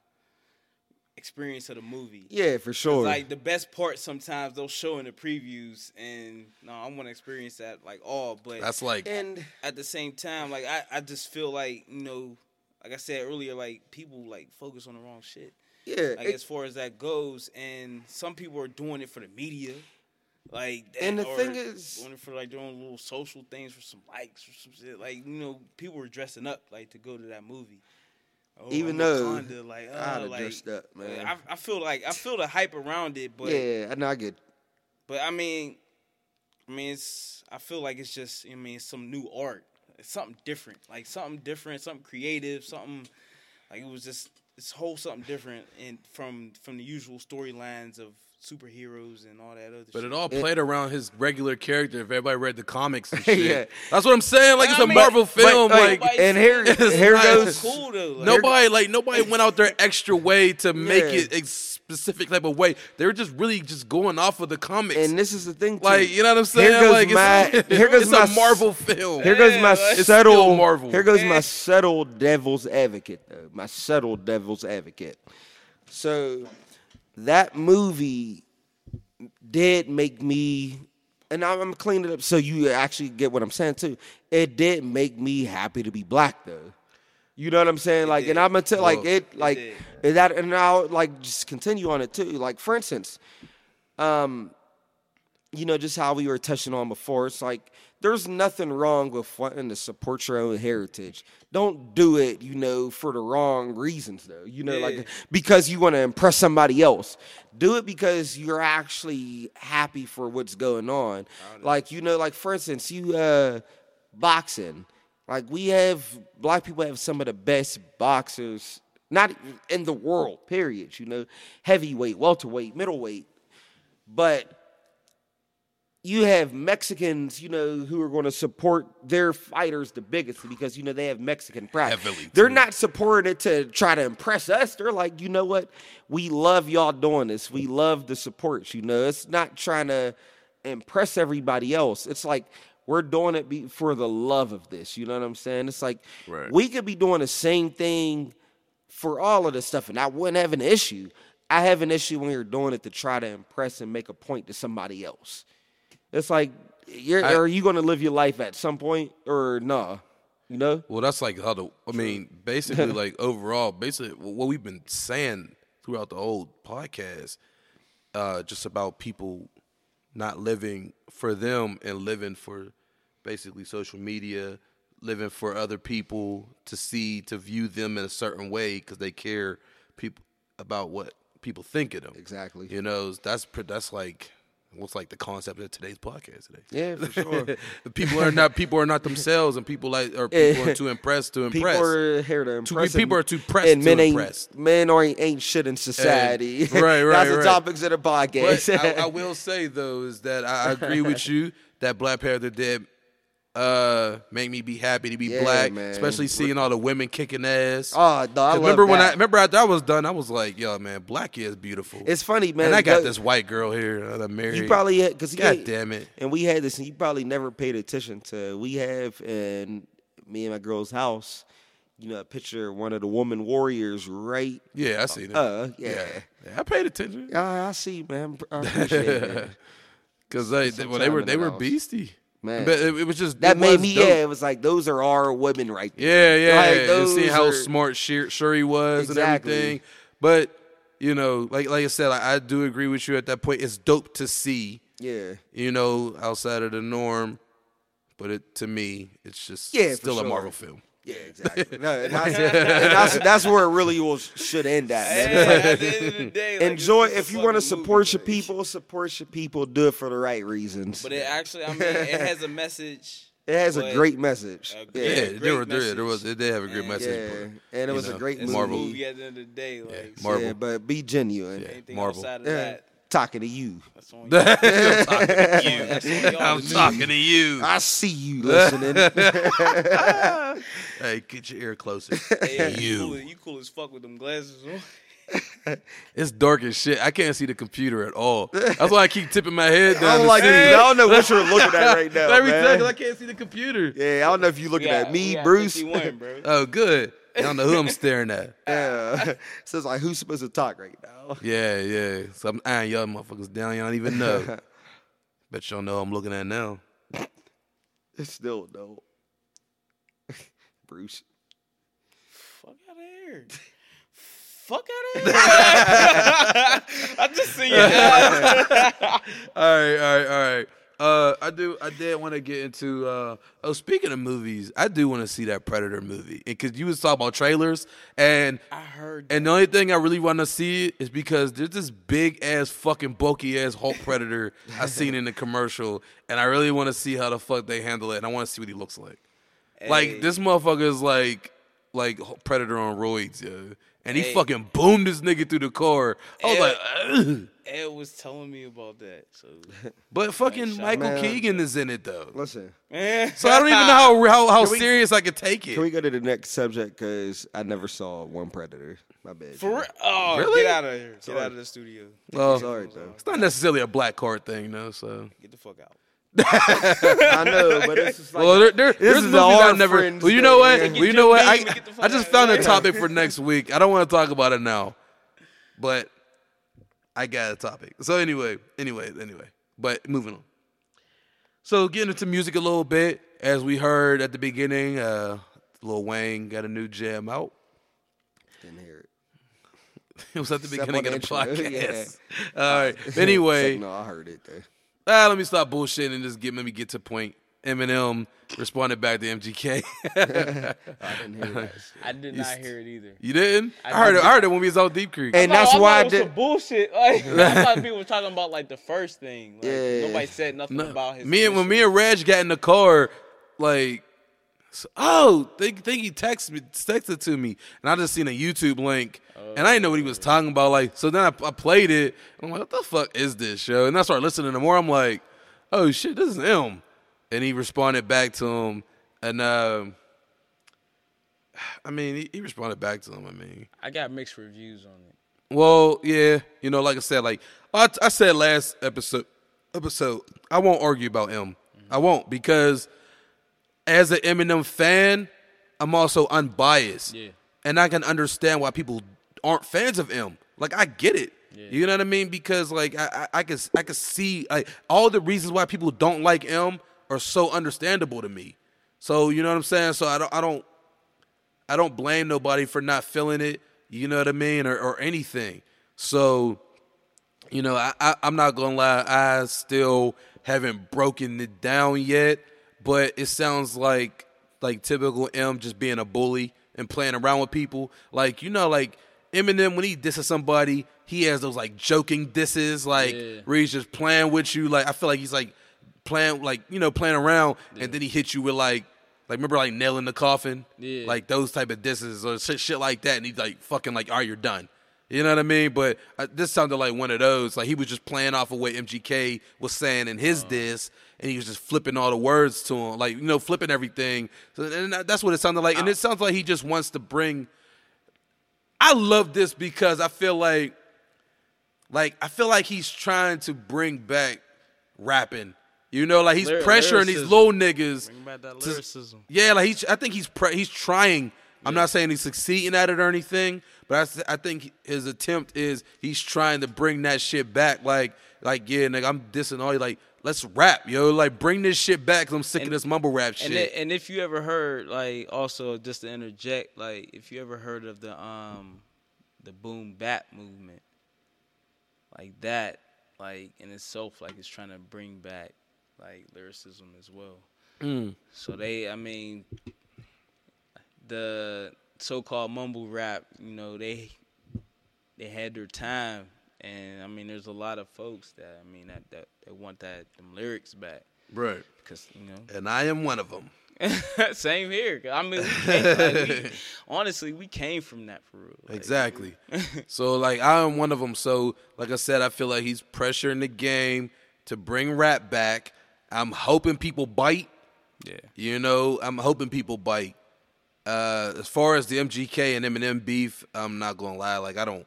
experience of the movie. Yeah, for sure. Like the best part, sometimes they'll show in the previews, and no, I want to experience that like all. But That's like and at the same time, like I, I just feel like you know, like I said earlier, like people like focus on the wrong shit. yeah, Like it- as far as that goes, and some people are doing it for the media. Like that, And the thing is- going for like doing little social things for some likes or some shit. Like you know, people were dressing up like to go to that movie. Oh, Even though Wakanda, like, I'd uh, have like, dressed up, man. I, I feel like I feel the hype around it, but yeah, I know I get. but I mean, I mean, it's. I feel like it's just. I mean, it's some new art. It's something different. Like something different, something creative, something. Like it was just this whole something different, and from from the usual storylines of superheroes and all that other. Shit. But shit. it all played around his regular character. If everybody read the comics and shit, Yeah. that's what I'm saying. Like it's I a mean, Marvel but- film. but- like Nobody and said here- here goes- cool though. Like, nobody, like nobody went out their extra way to make Yeah. it a specific type of way. They were just really just going off of the comics. And this is the thing, too. like you know what I'm saying? Here goes like my- it's, here goes it's my a s- Marvel film. Here goes my like- It's subtle still Marvel. Here goes my subtle devil's advocate, though. My subtle devil's advocate. So that movie did make me, and I'm cleaning it up so you actually get what I'm saying too. It did make me happy to be black, though. You know what I'm saying? Like, and I'm gonna tell, like, it, like, did. that, and I'll like just continue on it too. Like, for instance, um, you know, just how we were touching on before, it's like there's nothing wrong with wanting to support your own heritage. Don't do it, you know, for the wrong reasons though. You know, Yeah. like because you want to impress somebody else. Do it because you're actually happy for what's going on. Like, you know, like for instance, you uh boxing. Like we have black people have some of the best boxers, not in the world, period. You know, heavyweight, welterweight, middleweight. But you have Mexicans, you know, who are going to support their fighters the biggest because you know they have Mexican pride. Heavily, They're too. not supporting it to try to impress us. They're like, you know what? We love y'all doing this. We love the support. You know, it's not trying to impress everybody else. It's like we're doing it be- for the love of this. You know what I'm saying? It's like Right. we could be doing the same thing for all of this stuff, and I wouldn't have an issue. I have an issue when you're doing it to try to impress and make a point to somebody else. It's like, you're, I- are you going to live your life at some point or no? You know? Well, that's like how the. I mean, basically, like overall, basically what we've been saying throughout the whole podcast, uh, just about people not living for them and living for basically social media, living for other people to see, to view them in a certain way because they care people about what people think of them. Exactly. You know, that's that's like what's like the concept of today's podcast today. Yeah, for sure. people are not people are not themselves, and people like or people are too impressed to impress. People are here to Too- impress. people are too pressed and to men ain't, impress. Men ain't, ain't shit in society. right, right, That's the topics of the podcast. I, I will say though is that I, I agree with you that Black Panther did uh make me be happy to be Yeah, black, man. especially seeing all the women kicking ass. oh, no, I remember when I remember after I was done, I was like, "Yo, man, black is beautiful." It's funny, man. and I got this white girl here that I'm married. You probably because God damn it. And we had this, and you probably never paid attention to. We have in me and my girl's house, you know, a picture of one of the woman warriors, right? Yeah, I see that. Uh, yeah. yeah, I paid attention I, I see, man. I appreciate it. because they, well, they were they the were house. beastie. Man. but it, it was just That made me, dope. yeah. It was like those are our women right there. Yeah, yeah, Like, yeah. And seeing how are- smart Shuri, Shuri was Exactly. and everything. But you know, like like I said, I, I do agree with you at that point. It's dope to see, Yeah. you know, outside of the norm. But it to me, it's just Yeah, still a. Marvel film. Yeah, exactly. No, and that's, and that's, that's where it really will, should end at. Man. It's like, at the end of the day, like, enjoy it's if you want to support your people support your people do it for the right reasons But it actually, I mean, it has a message. it has a great message a yeah Yeah, Yeah, there, were, there, there was it did have a great And- message. yeah but, and it was know, a great movie Marvel. movie at the end of the day. Like, Marvel. yeah but be genuine anything Marvel. outside of yeah. that, talking to you that's on you. That's on y'all I'm talking to you. I see you listening Hey, get your ear closer. Hey, you. Cool, you. you cool as fuck with them glasses on. It's dark as shit. I can't see the computer at all. That's why I keep tipping my head I down. don't like see. I don't know what you're looking at right now Every man. time 'cause I can't see the computer. yeah I don't know if you're looking We at me we Bruce bro. Oh, good. I don't know who I'm staring at. yeah so it's like who's supposed to talk right now Yeah, yeah. So I'm eyeing y'all motherfuckers down. Y'all don't even know. Bet y'all know who I'm looking at now. it's still no Bruce Fuck out of here. Fuck out of here. I just see your eyes. All right, all right, all right. Uh, I do. I did want to get into. Uh, oh, speaking of movies, I do want to see that Predator movie because you was talking about trailers, and I heard. and the only thing I really want to see is because there's this big ass fucking bulky ass Hulk Predator I seen in the commercial, and I really want to see how the fuck they handle it, and I want to see what he looks like. Like this motherfucker is like like Predator on roids, yo. And he Hey. fucking boomed this nigga through the car. I was Hey. like, Ugh. Ed was telling me about that. So, but fucking Michael Man. Keegan is in it though. listen man. So I don't even know how how, how we- serious I could take it. Can we go to the next subject? Because I never saw one Predator. My bad. For real? Oh, Really? get out of here. Get Sorry. out of the studio. Well, Sorry, though. it's not necessarily a black card thing, though. So Get the fuck out. I know, but it's just like well, there, there, there's is movies the I our never. friends Well, you know what? Well, you know what? I, Get your beam and get the fuck I just found a topic for next week. I don't want to talk about it now, but I got a topic. So anyway, anyway, anyway. But moving on. So getting into music a little bit, as we heard at the beginning, uh, Lil Wayne got a new jam out. didn't hear it. It was at the Except beginning of the the intro, podcast. All right. Anyway, no, I heard it though. Ah, let me stop bullshitting and just get let me get to point. Eminem responded back to MGK. I didn't hear that. shit. I did not hear it either. you didn't? I, I heard it. didn't. I heard it when we was on Deep Creek. And No, that's why thought I did. some bullshit. Like, I thought people were talking about like the first thing. Like, Yeah. Nobody said nothing No, about his. me and when me and Reg got in the car, like, so- oh, think think he texted me, texted to me, and I just seen a YouTube link, and I didn't know what he was talking about. Like, so then I, I played it. I'm like, what the fuck is this show? And I started listening to more. I'm like, oh shit, this is him. And he responded back to him, and um, I mean, he, he responded back to him. I mean, I got mixed reviews on it. well, yeah, you know, like I said, like I, I said last episode, episode, I won't argue about Em. I won't because as an Eminem fan, I'm also unbiased. Yeah. and I can understand why people aren't fans of Em. Like I get it. You know what I mean? Because like I, I, I can I can see like all the reasons why people don't like Em are so understandable to me. So you know what I'm saying? So I don't I don't I don't blame nobody for not feeling it. You know what I mean, or, or anything. So you know, I, I I'm not gonna lie, I still haven't broken it down yet, but it sounds like like typical Em just being a bully and playing around with people. Like, you know, like Eminem when he disses somebody, he has those like joking disses, like Yeah. where he's just playing with you. Like I feel like he's like playing like, you know, playing around and then he hits you with like like remember like nailing the coffin? Yeah. Like those type of disses or shit, shit like that and he's like fucking like, all right, you're done. You know what I mean? But uh, this sounded like one of those. Like he was just playing off of what MGK was saying in his diss, and he was just flipping all the words to him, like you know, flipping everything. So, and that's what it sounded like. And it sounds like he just wants to bring. I love this because I feel like, like I feel like he's trying to bring back rapping. You know, like he's Lyr- pressuring these lyricism. little niggas. Bring back that to- yeah, like he's. I think he's. Pre- he's trying. I'm not saying he's succeeding at it or anything, but I think his attempt is he's trying to bring that shit back. Like, like yeah, nigga, I'm dissing all you. Like, let's rap, yo. Like, bring this shit back. Cause I'm sick of this mumble rap shit. And i- and if you ever heard like also just to interject, like if you ever heard of the um the boom bap movement, like that, like in itself, like it's trying to bring back like lyricism as well. Mm. So they, I mean, the so-called mumble rap, you know, they they had their time, and I mean, there's a lot of folks that I mean that that, that want that them lyrics back right. because you know. And I am one of them. Same here. I mean, we came, like, we, honestly, we came from that for real. Like, Exactly. so like I am one of them. So like I said, I feel like he's pressuring the game to bring rap back. I'm hoping people bite. Yeah. You know, I'm hoping people bite. Uh, as far as the MGK and Eminem beef, I'm not gonna lie. Like I don't,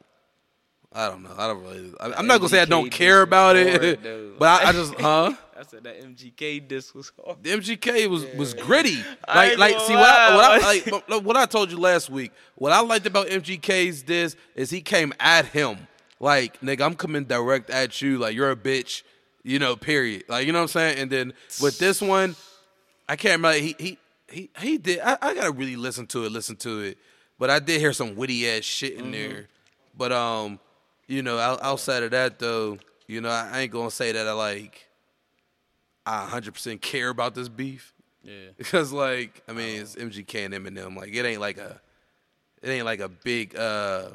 I don't know. I don't really. I, I'm not gonna say I don't care about it, but I, I just, huh? I said that MGK disc was hard. The MGK was was gritty. Like like see what I, what I like what I told you last week. What I liked about MGK's this is he came at him like nigga. I'm coming direct at you. Like you're a bitch. You know. Period. Like you know what I'm saying. And then with this one, I can't remember. He he he he did. I, I gotta really listen to it. Listen to it. But I did hear some witty ass shit in there. But um, you know, outside of that though, you know, I, ain't gonna say that I like. I 100% care about this beef. Yeah. because like I mean it's MGK and Eminem. Like it ain't like a it ain't like a big uh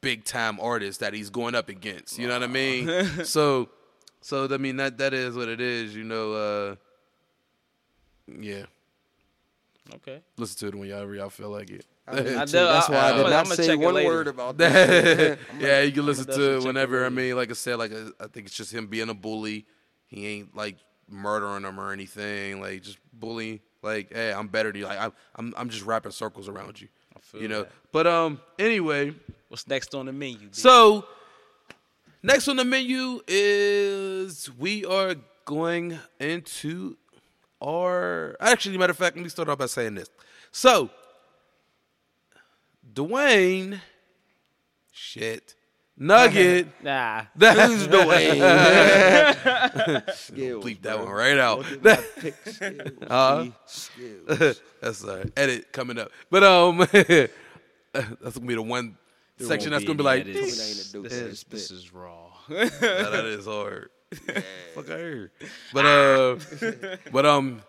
big time artist that he's going up against. You know what I mean? So so I mean that that is what it is you know uh yeah. Okay. listen to it when y'all y'all feel like it I That's do- I- why I, I- did I'ma check say it one later. word about that. yeah, you can listen to it whenever. I mean, like I said, like I think it's just him being a bully. He ain't like murdering him or anything. Like just bullying. Like, hey, I'm better than you. Like I'm, I'm, I'm just rapping circles around you. You know. that. But um, anyway, What's next on the menu? B? so next on the menu is we are going into our. Actually, matter of fact, let me start off by saying this. So, Dwayne, shit, Nugget. nah. That's Dwayne. Skills, Bleep that bro. one right out. Look at my pick skills, Huh? Skills. that's all right. Edit coming up. But um, that's gonna be the one There section that's gonna be like. This This is this is raw. Nah, that is hard. Fuck I hear. But uh, but um,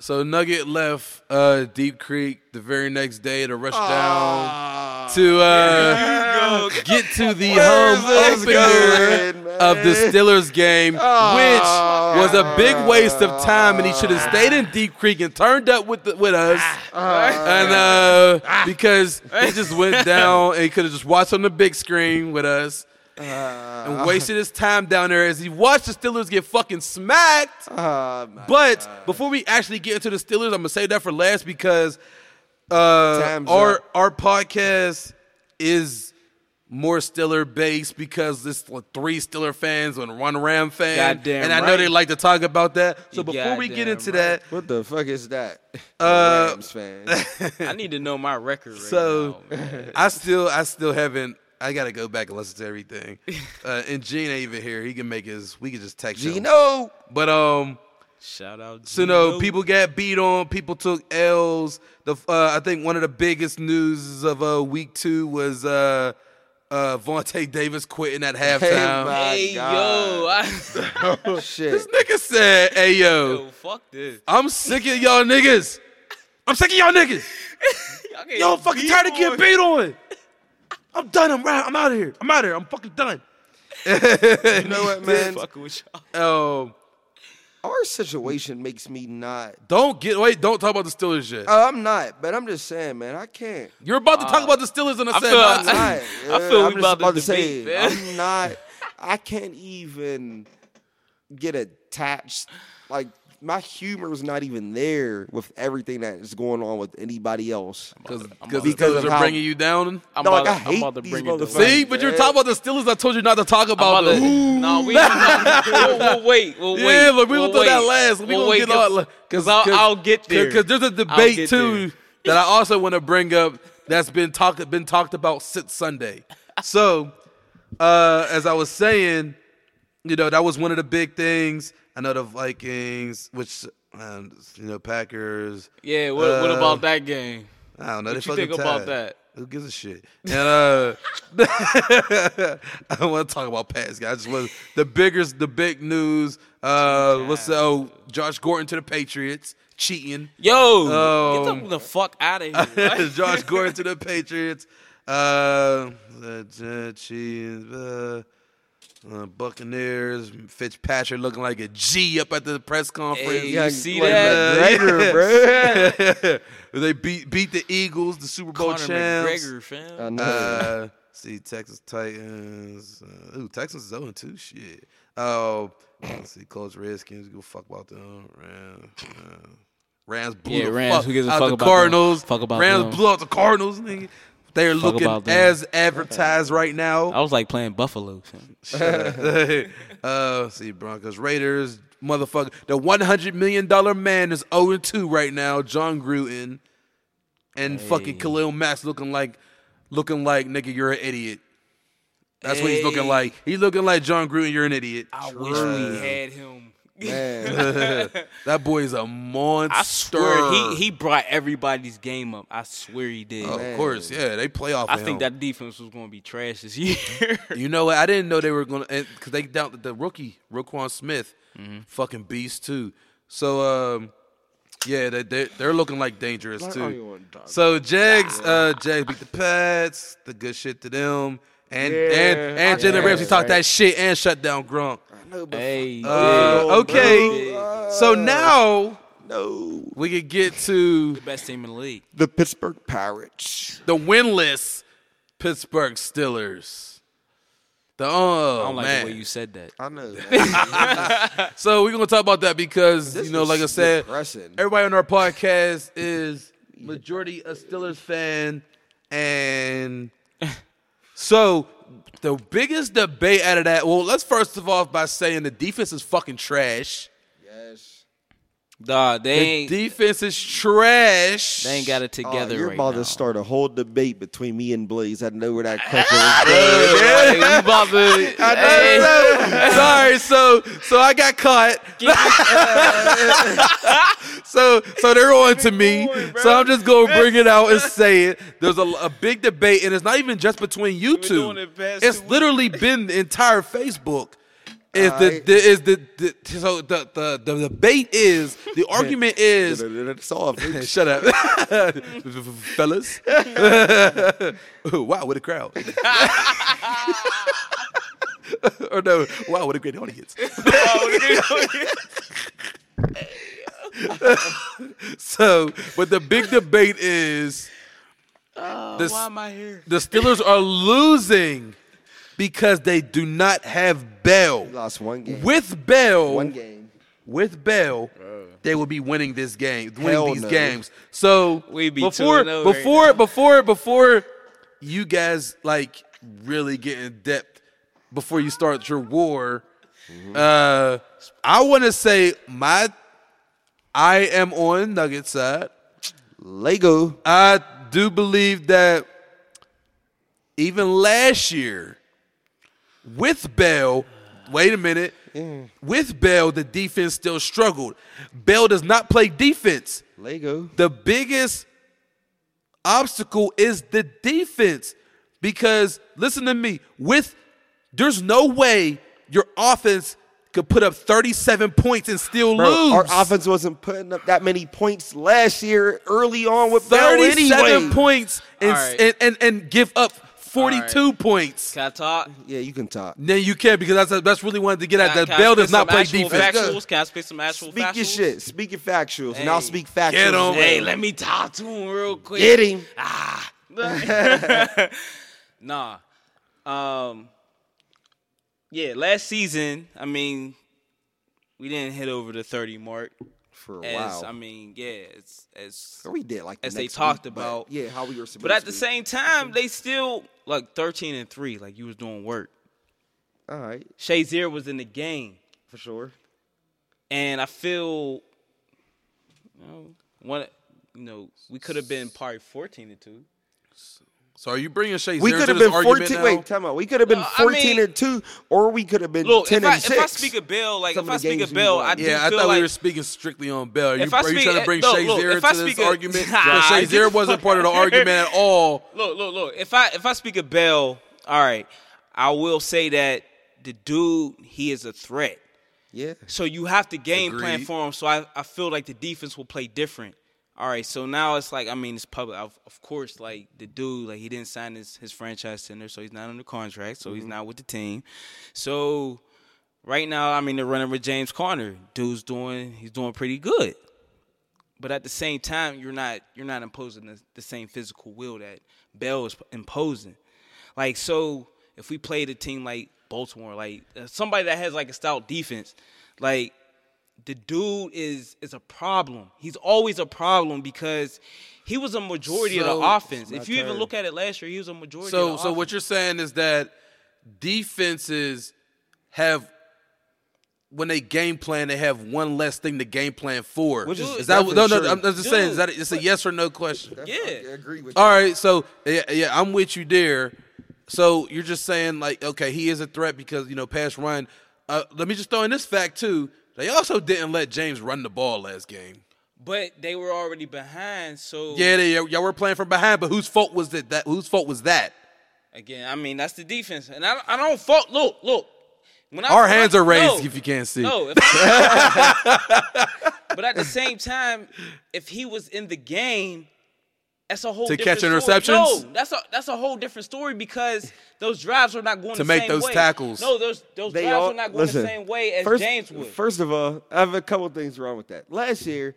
so Nugget left uh Deep Creek the very next day to rush down to uh get to the home opener going, of the man? Steelers game, which was a big waste of time, and he should have stayed in Deep Creek and turned up with the, with us, and uh, because he just went down and he could have just watched on the big screen with us. And wasted his time down there as he watched the Steelers get fucking smacked. Oh, my But before we actually get into the Steelers, I'm gonna save that for last because uh, our up. our podcast is more Stiller base because this like, three Stiller fans and one Ram fan, Goddamn and I know right. they like to talk about that. So You before we get into right. that, What the fuck is that? Uh, Rams fan. I need to know my record right So now. man. I still I still haven't. I gotta go back and listen to everything. Uh, and Gene ain't even here. He can make his. We can just text him. Gino. But um, Shout out. so no, people got beat on. People took L's. The uh, I think one of the biggest news of uh, week two was uh, uh, Vontae Davis quitting at halftime. my Hey God. yo, I, this Shit. nigga said, "Hey yo, yo, fuck this. I'm sick of y'all niggas. I'm sick of y'all niggas. Y'all getting Yo, fucking beat tired of getting beat on. I'm done. I'm right. I'm out of here. I'm out of here. I'm fucking done." You know what, man? Fucking with y'all. Um, Our situation makes me not. don't get wait. Don't talk about the Steelers yet. Uh, I'm not, but I'm just saying, man. I can't. You're about to talk about the Steelers in a I second. feel- I'm not. I Yeah, feel I'm we just about to to say, man. I'm not. I can't even get attached. Like my humor is not even there with everything that is going on with anybody else. because to- because Steelers of are how- bringing you down. I'm Dog, about, I I'm hate about to these bring it. motherfuckers. to- See, but you're talking about the Steelers. I told you not to talk about about them. no, we we'll, we'll wait. We'll wait. Yeah, look, we we'll gonna throw that last. We We'll gonna wait get all because I'll, I'll get there. Because there's a I'll debate get too that I also want to bring up that's been talked been talked about since Sunday. So, uh, as I was saying, you know that was one of the big things. I know the Vikings, which um, you know Packers. Yeah, what, what Uh, about that game? I don't know. What you think about that? Who gives a shit? And uh, I don't want to talk about past guys. I just want the biggest, the big news. Uh, what's oh Josh Gordon to the Patriots cheating. Yo, Um, get the, the fuck out of here. Josh Gordon to the Patriots. Uh, the cheating. Uh, uh, Buccaneers. Fitzpatrick looking like a G up at the press conference. Hey, Yeah, see like that? McGregor, bro. they beat beat the Eagles, the Super Bowl Conor champs. McGregor, fam. I know. Uh, see Texans Titans. Uh, ooh, Texans is 0 2. Shit. Oh, let's see. Colts Redskins. Go fuck about them. Rams. Uh, Rams blew Yeah, the Rams, fuck who gives a out fuck the about them? Cardinals. Fuck about Rams them. blew out the Cardinals. Nigga. They're looking about them. as advertised right now. I was like playing Buffalo. Uh, see Broncos Raiders. Motherfucker, the one hundred million dollar man is zero and two right now. Jon Gruden and fucking Khalil Mack looking like, looking like nigga, you're an idiot. That's what he's looking Hey. like. He's looking like Jon Gruden. You're an idiot. I wish we had him. Man. that boy is a monster. I swear he he brought everybody's game up. I swear he did. Of course, yeah, they play off. I of think him. that defense was going to be trash this year. You know what? I didn't know they were gonna because they down the rookie Roquan Smith, Mm-hmm. fucking beast too. So um, yeah, they they they're looking like dangerous Why too. you on top? So Jags, uh, Jags beat the Pats. The good shit to them. And Yeah, and and I Jalen guess, Ramsey talked that shit and shut down Gronk. I know, but hey, Uh, okay, bro. so now no. we can get to the best team in the league. The Pittsburgh Pirates. the winless Pittsburgh Steelers. The oh I don't like man. the way you said that. I know. That. So we're gonna talk about that because This you know, like I said, depressing. everybody on our podcast is majority a Steelers fan, and so the biggest debate out of that. Well, let's first of all by saying the defense is fucking trash. Yes. They The ain't defense is trash. they ain't got it Oh, together you're right about now. to start a whole debate between me and Blaze. I know where that question is going. About to. I know. Sorry, so so I got caught. so so they're on to me. so I'm just gonna bring it out and say it. There's a, a big debate, and it's not even just between you two. doing it past It's literally been the entire Facebook. Is the, Alright. the is the, the so the, the the debate is the argument is It's. Shut up, fellas. wow, what a crowd. or no, wow, what a great audience. so, but the big debate is oh, the, why am I here? the Steelers are losing because they do not have Bell. Lost one game. With Bell, one game. with Bell, they will be winning this game, winning Hell these no. games. So We be before, 2-0 right before, before, before you guys like really get in depth before you start your war. Uh, I want to say my I am on Nugget side. Lego. I do believe that even last year with Bell, wait a minute, with Bell, the defense still struggled. Bell does not play defense. Lego. The biggest obstacle is the defense because listen to me, with there's no way your offense could put up 37 points and still Bro, lose. our offense wasn't putting up that many points last year early on with Bell 37 anyway. points and, All right. and, and, and give up 42 points. Can I talk? Yeah, you can talk. Then you can't because that's that's really wanted to get at Can I- that. can Bell does not play actual defense. Factuals? Can I speak some actual Speak factuals? your shit. Speak your factuals, and I'll speak factuals. Get 'em. as well. Hey, let me talk to him real quick. Get him. Ah. Nah. Um. Yeah, last season, I mean, we didn't hit over the thirty mark. For a As while. I mean, yeah, it's as we did like the as they talked week, about. Yeah, how we were But at the same time, they still like thirteen and three. Like you was doing work. All right, Shazier was in the game, for sure. and I feel, you know, one, you know, we could have been probably fourteen and two. So are you bringing Shea We Zero could have been argument fourteen. now? Wait, time out. We could have been No, I fourteen mean- and two, or we could have been Look, ten if I, and six. if I speak of Bill, like Some if I speak games of we Bill. I do Yeah, I feel thought like we were speaking strictly on Bell. Are you, If I are you speak- trying to bring look, Shea look, Zero if I to this speak of- argument? Nah, Because Shea get wasn't part of the out of here. argument at all. look, look, look. If I if I speak of Bell, all right, I will say that the dude he is a threat. yeah, So you have to game plan for him. So I, I feel like the defense will play different. All right, so now it's like I mean it's public. Of, of course, like the dude, like he didn't sign his, his franchise tender, so he's not under contract, so he's not with the team. So right now, I mean they're running with James Conner. Dude's doing he's doing pretty good. But at the same time, you're not you're not imposing the, the same physical will that Bell is imposing. Like so, if we played a team like Baltimore, like uh, somebody that has like a stout defense, like the dude is is a problem. He's always a problem because he was a majority of the offense. If you even look at it last year, he was a majority. So, of the so what you're saying is that defenses have, when they game plan, they have one less thing to game plan for. Which is is that no, no? definitely I'm true. just saying. Is Dude, that it's a yes or no question? Yeah. I agree with All right, so yeah, yeah, I'm with you there. So you're just saying like, okay, he is a threat because you know, pass Ryan. Uh, let me just throw in this fact too. They also didn't let James run the ball last game. but they were already behind. So Yeah, they, y'all were playing from behind, but whose fault was it? That whose fault was that? again, I mean that's the defense, and I, I don't fault. Look, look. When I, Our when I- hands are raised no. if you can't see. No, if- but at the same time, if he was in the game, that's a whole To different catch story. interceptions? No, that's a that's a whole different story because those drives are not going To the make those way. tackles. No, those those They drives all are not going listen. the same way as first, James would. First of all, I have a couple things wrong with that. Last year,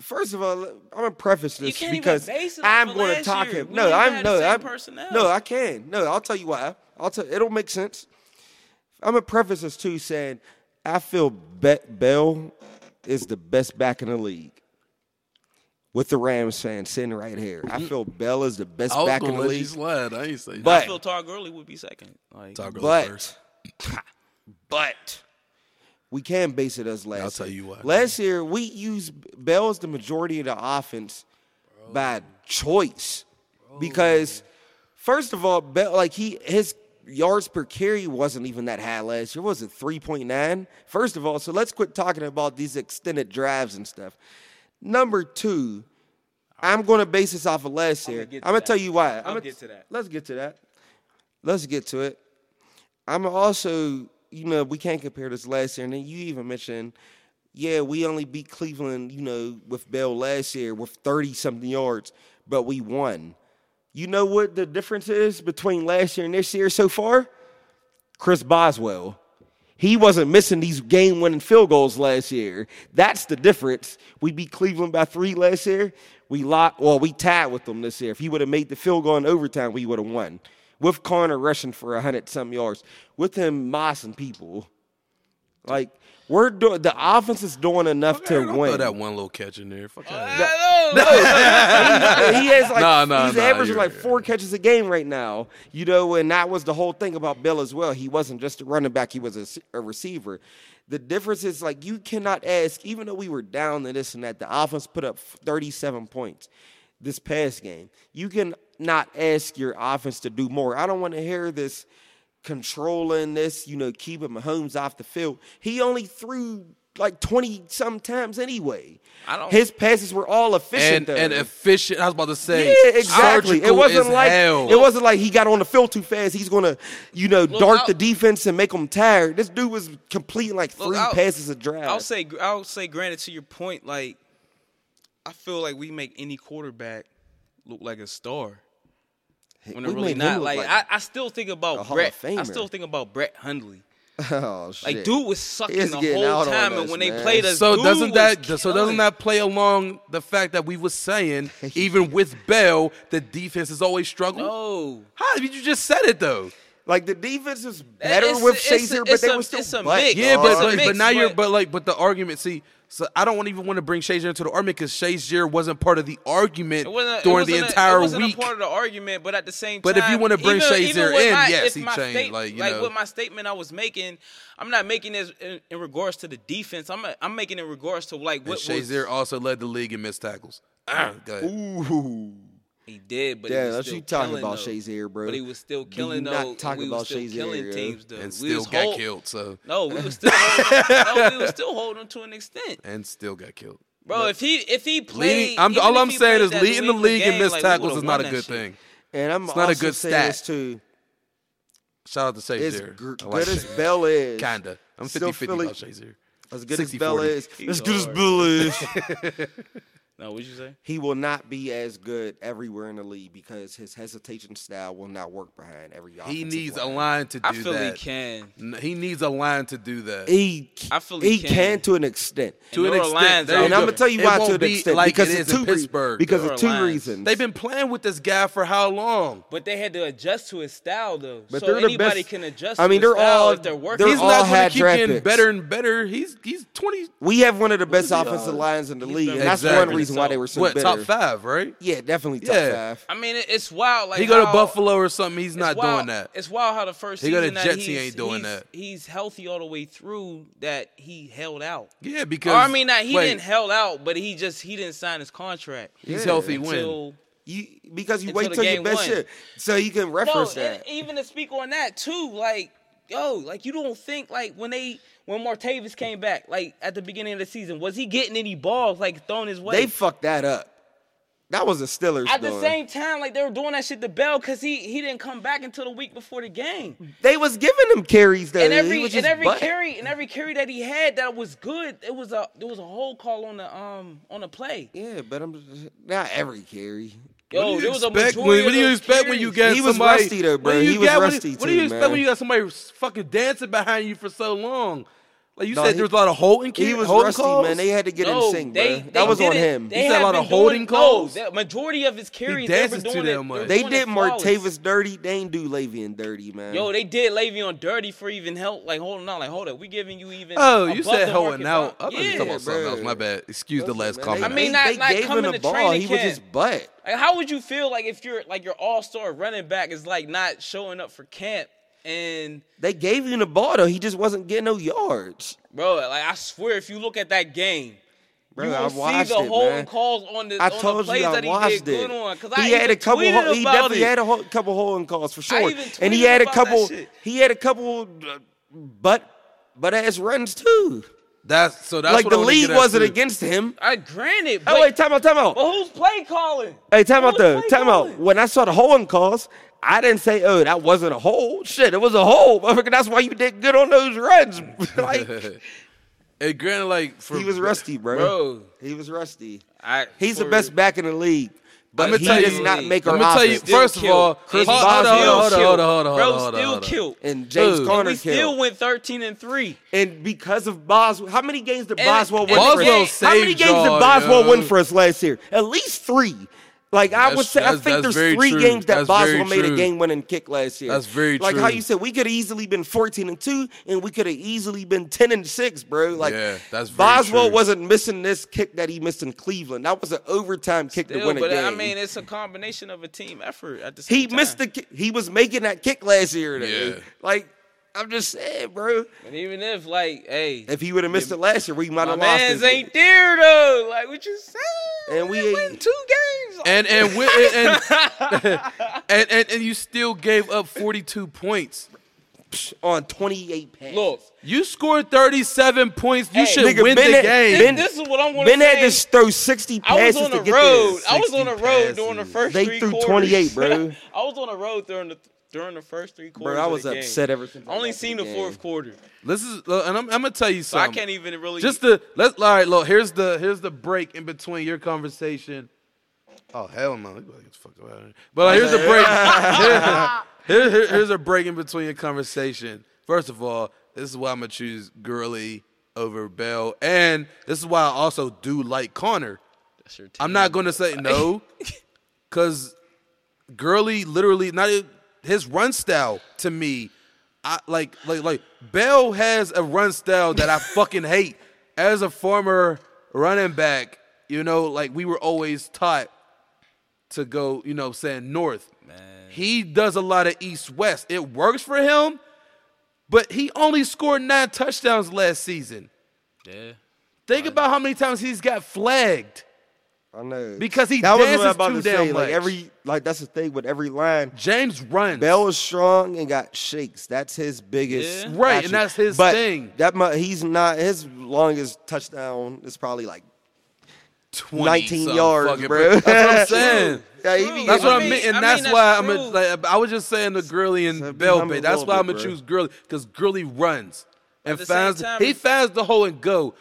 first of all, I'm gonna preface this because I'm going to talk year. him. We No, I'm no, I'm personnel. no, I can. No, I'll tell you why. I'll tell. It'll make sense. I'm gonna preface this too, saying I feel Be- Bell is the best back in the league. With the Rams fan sitting right here, I mm-hmm. feel Bell is the best I was back in the let you league. slide. I ain't say But- I feel Todd Gurley would be second. Like, Talk But first. but we can base it as last. I'll tell you what. Last year we used Bell as the majority of the offense by choice oh, because first of all, Bell like he his yards per carry wasn't even that high last year. Was it three point nine? First of all, so let's quit talking about these extended drives and stuff. Number two. I'm going to base this off of last year. I'm going to tell you why. I'll I'ma- get to that. Let's get to that. Let's get to it. I'm also, you know, we can't compare this last year. And then you even mentioned, yeah, we only beat Cleveland, you know, with Bell last year with 30 something yards, but we won. You know what the difference is between last year and this year so far? Chris Boswell. He wasn't missing these game winning field goals last year. That's the difference. We beat Cleveland by three last year. We locked, well, we tied with them this year. If he would have made the field goal in overtime, we would have won. With Conner rushing for 100 some yards, with him mossing people. Like we're doing the offense is doing enough Hey, to don't win. throw that one little catch in there. Fuck out. he has like Nah, nah, he's nah, averaging you're like right. four catches a game right now. You know, and that was the whole thing about Bill as well. He wasn't just a running back; he was a receiver. The difference is like you cannot ask, even though we were down to this and that, the offense put up 37 points this past game. You can not ask your offense to do more. I don't want to hear this controlling this, you know, keeping Mahomes off the field. He only threw like 20 some times anyway. I don't- His passes were all efficient And, though. and efficient. I was about to say. Yeah, exactly. It wasn't like hell. it wasn't like he got on the field too fast. He's gonna, you know, dart I'll- the defense and make them tired. This dude was completing like Look, three I'll- passes a drive. I'll say, I'll say, granted to your point, like I feel like we make any quarterback look like a star. When We they're really made him not. Like, like I, I still think a about Hall of Brett. I Famer. still think about Brett Hundley. oh shit! Like, dude was sucking the whole time, us, and when they played us, So dude doesn't was that so doesn't that play along the fact that we was saying even with Bell the defense has always struggled? No. How did you just said it though? Like the defense is better It's- with it's a- Shazier, but it's they a- were still it's a mix. Yeah, It's but a but, but mix, now you're but- but like but the argument. See, so I don't even want to bring Shazier into the argument because Shazier wasn't part of the argument It wasn't, it during the wasn't a- entire it wasn't week. A part of the argument, but at the same But time, but if you wanna bring even- Shazier even in, my- yes, he changed, state- like, you like know. with my statement I was making, I'm not making this in, in regards to the defense. I'm I'm making it in regards to like and what Shazier was, also led the league in missed tackles. Ah, go ahead. Ooh. He did, but Yeah, he was that's still you talking killing, about though. Shazier, bro. But he was still killing not though. talk we about was still killing yo. teams though. And we still got hold- killed. So No, we was still holding, no, we was still holding to an extent. and still got killed. Bro, if he if he played, Leading, I'm, all I'm saying is leading the league England in missed like, tackles is not a good shit. thing. and I'm It's not a also good saying stat. this too. Shout out to As Shazier. gr- like good as Shazier. Bell is, Kinda. I'm Still 50 50 Philly- about Shazier. as good as Bell is, as good as hard. Bill is. No, what'd you say? he will not be as good everywhere in the league because his hesitation style will not work behind every. He offensive needs a line. line to do that. I feel that. he can. He needs a line to do that. He I feel he he can. can. to an extent. to an extent. Orleans There and I'm go. gonna tell you It why to an be extent like because it of two in Pittsburgh. because New of two Orleans. reasons. They've been playing with this guy for how long? But they had to adjust to his style, though. But so they're the anybody best- can adjust. I mean, to his they're style all- if they're working. they're He's all not going had to keep getting better and better. He's he's 20. we have one of the best offensive uh, lines in the league, and that's one reason why they were so what bitter. top five, right? Yeah, definitely top Yeah. five. I mean, it's wild. Like he go to how- Buffalo or something. He's not wild- doing that. It's wild how the first He go to season that Jets, he he's- ain't doing he's- that. He's healthy all the way through. That he held out. Yeah, because Or I mean, not he wait, didn't held out, but he just he didn't sign his contract. He's Yeah. healthy. When Until You because you Until wait till your game best one. shit, so you can no, reference and that. even to speak on that too, like yo, like you don't think like when they when Martavis came back, like at the beginning of the season, was he getting any balls like thrown his way? They fucked that up. That was a Steelers. At the doing. same time, like they were doing that shit to Bell because he he didn't come back until the week before the game. they was giving him carries though. And every and every butt. carry and every carry that he had that was good. It was a there was a whole call on the um on the play. Yeah, but I'm not every carry. What do Yo, you there was a expect majority when, what do you expect when you carries. get He was somebody? rusty, though, what bro. do you He was get rusty, What do you too, expect man. when you got somebody fucking dancing behind you for so long? Like you No, said, he- there was a lot of holding. He was holding rusty, calls? man. They had to get no, in sync, they, bro. they That was on him. They You said a lot of holding doing, calls? No, majority of his carries, they were dances to doing them it. much. They did. Martavis dirty. They ain't do Le'Veon dirty, man. Yo, they did Le'Veon dirty for even help, like holding on, like hold up, we giving you even. Oh, you said holding market out. I value. thought you talking about something else. My bad. Excuse the last comment. I mean, they, not- not gave coming him to the ball. training He was camp. just butt. Like, how would you feel like if you're like your all star running back is like not showing up for camp and They gave him the ball though. He just wasn't getting no yards. bro, like I swear, if you look at that game. Bro, you I see the it, holding man. calls on the, I on the told plays you I that he watched did it. good on. Because he I had a couple. Ho- he definitely it. had a ho- couple holding calls for sure. And he had a couple. He had a couple, uh, butt butt ass runs too. That's so. That's like what the I league wasn't too. against him. I granted, but, Oh wait, time out, time out. but who's play calling? Hey, time out Who's though. play Time out. When I saw the holding calls, I didn't say, "Oh, that wasn't a hold." Shit, it was a hold. Motherfucker, That's why you did good on those runs. like And granted, like for he was rusty, bro. Bro, He was rusty. I, He's the best back in the league, but he tell does you- not make Let our me tell you. First of all, Chris hold, Boswell hold, on, hold, on, hold, on, hold, on, Bro, still killed. and James Who? Conner we still went 13 and 3. And because of Boswell, how many games did Boswell and win? for us? How many games did Boswell win for us last year? At least three. Like I would say, I think there's three true. games that That's Boswell very made a game-winning kick last year. That's very like how you said we could have easily been 14 and two, and we could have easily been 10 and six, bro. Like Yeah, that's very Boswell true. wasn't missing this kick that he missed in Cleveland. That was an overtime kick to Still, win a but game. I mean, it's a combination of a team effort at the same he time. missed the. He was making that kick last year. Though. Yeah. Like I'm just saying, bro. And even if, like, hey, If he would have missed it last year, we might have lost. man's ain't there though. Like, what you saying? And we win ain't- two games. And and, wi- and, and, and and you still gave up 42 points. on 28 passes. Look, You scored 37 points. You Hey, should nigga, win Ben the had- game. Ben- this is what I'm going to say. Ben had to throw 60 I was passes on to the get road. I was on the 60 road during the first They three threw quarters. 28, bro. I was on the road during the during the first three quarters. Bro, I of was the game. upset ever since. I I only seen the game. fourth quarter, This is, uh, and I'm, I'm gonna tell you so I can't even really. Just the Let's, All right, look. Here's the here's the break in between your conversation. Oh hell no! You better get the fuck out here. But uh, here's a break. Here- here- here's a break in between your conversation. First of all, this is why I'm gonna choose Gurley over Bell, and this is why I also do like Conner. That's your team. I'm not gonna say no, because Gurley literally not his run style to me. I like like like Bell has a run style that I fucking hate. As a former running back, you know, like we were always taught to go, you know, saying north. He does a lot of east west. It works for him, but he only scored nine touchdowns last season. Yeah. Think about how many times he's got flagged. I know. Because he that was what I dances about too to damn say. Like much. every like that's the thing with every line. James runs. Bell is strong and got shakes. That's his biggest. Yeah. Right, and attribute. that's his but thing. That mu- he's not his longest touchdown is probably like 20 19 something yards, fucking bro. That's what I'm saying. Yeah, he be That's what I I mean, mean- and I that's mean, why that's I'm. A, true. like, I was just saying the Gurley So and be Bell humble bait. a That's little why I'm bit, gonna bro. choose Gurley because Gurley runs and the same finds time, he if- finds the hole and go.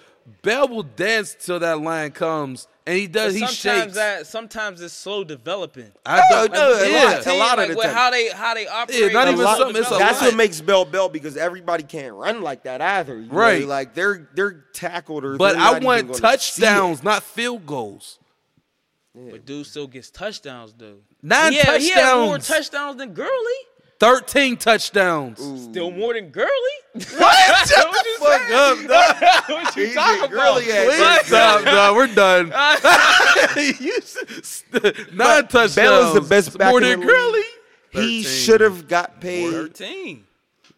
Bell will dance till that line comes, and he does. But He sometimes shakes. that sometimes it's slow developing. I don't No, no, a yeah. lot, a lot of like the with time. how they how they operate. Yeah, not even slow something, it's a. That's lot. what makes Bell Bell because everybody can't run like that either. you know? Right. Like they're they're tackled or. but I want gonna touchdowns, not field goals. But dude still gets touchdowns though. Nine yeah, he has more touchdowns. touchdowns than Gurley. Thirteen touchdowns. Still more than Gurley. What? Shut What the you fuck saying? up, dog. what you See? talking Gurley about? Please stop, dog. We're done. You s- Nine touchdowns. Bell is the best back More in than Gurley. He should have got paid, Thirteen.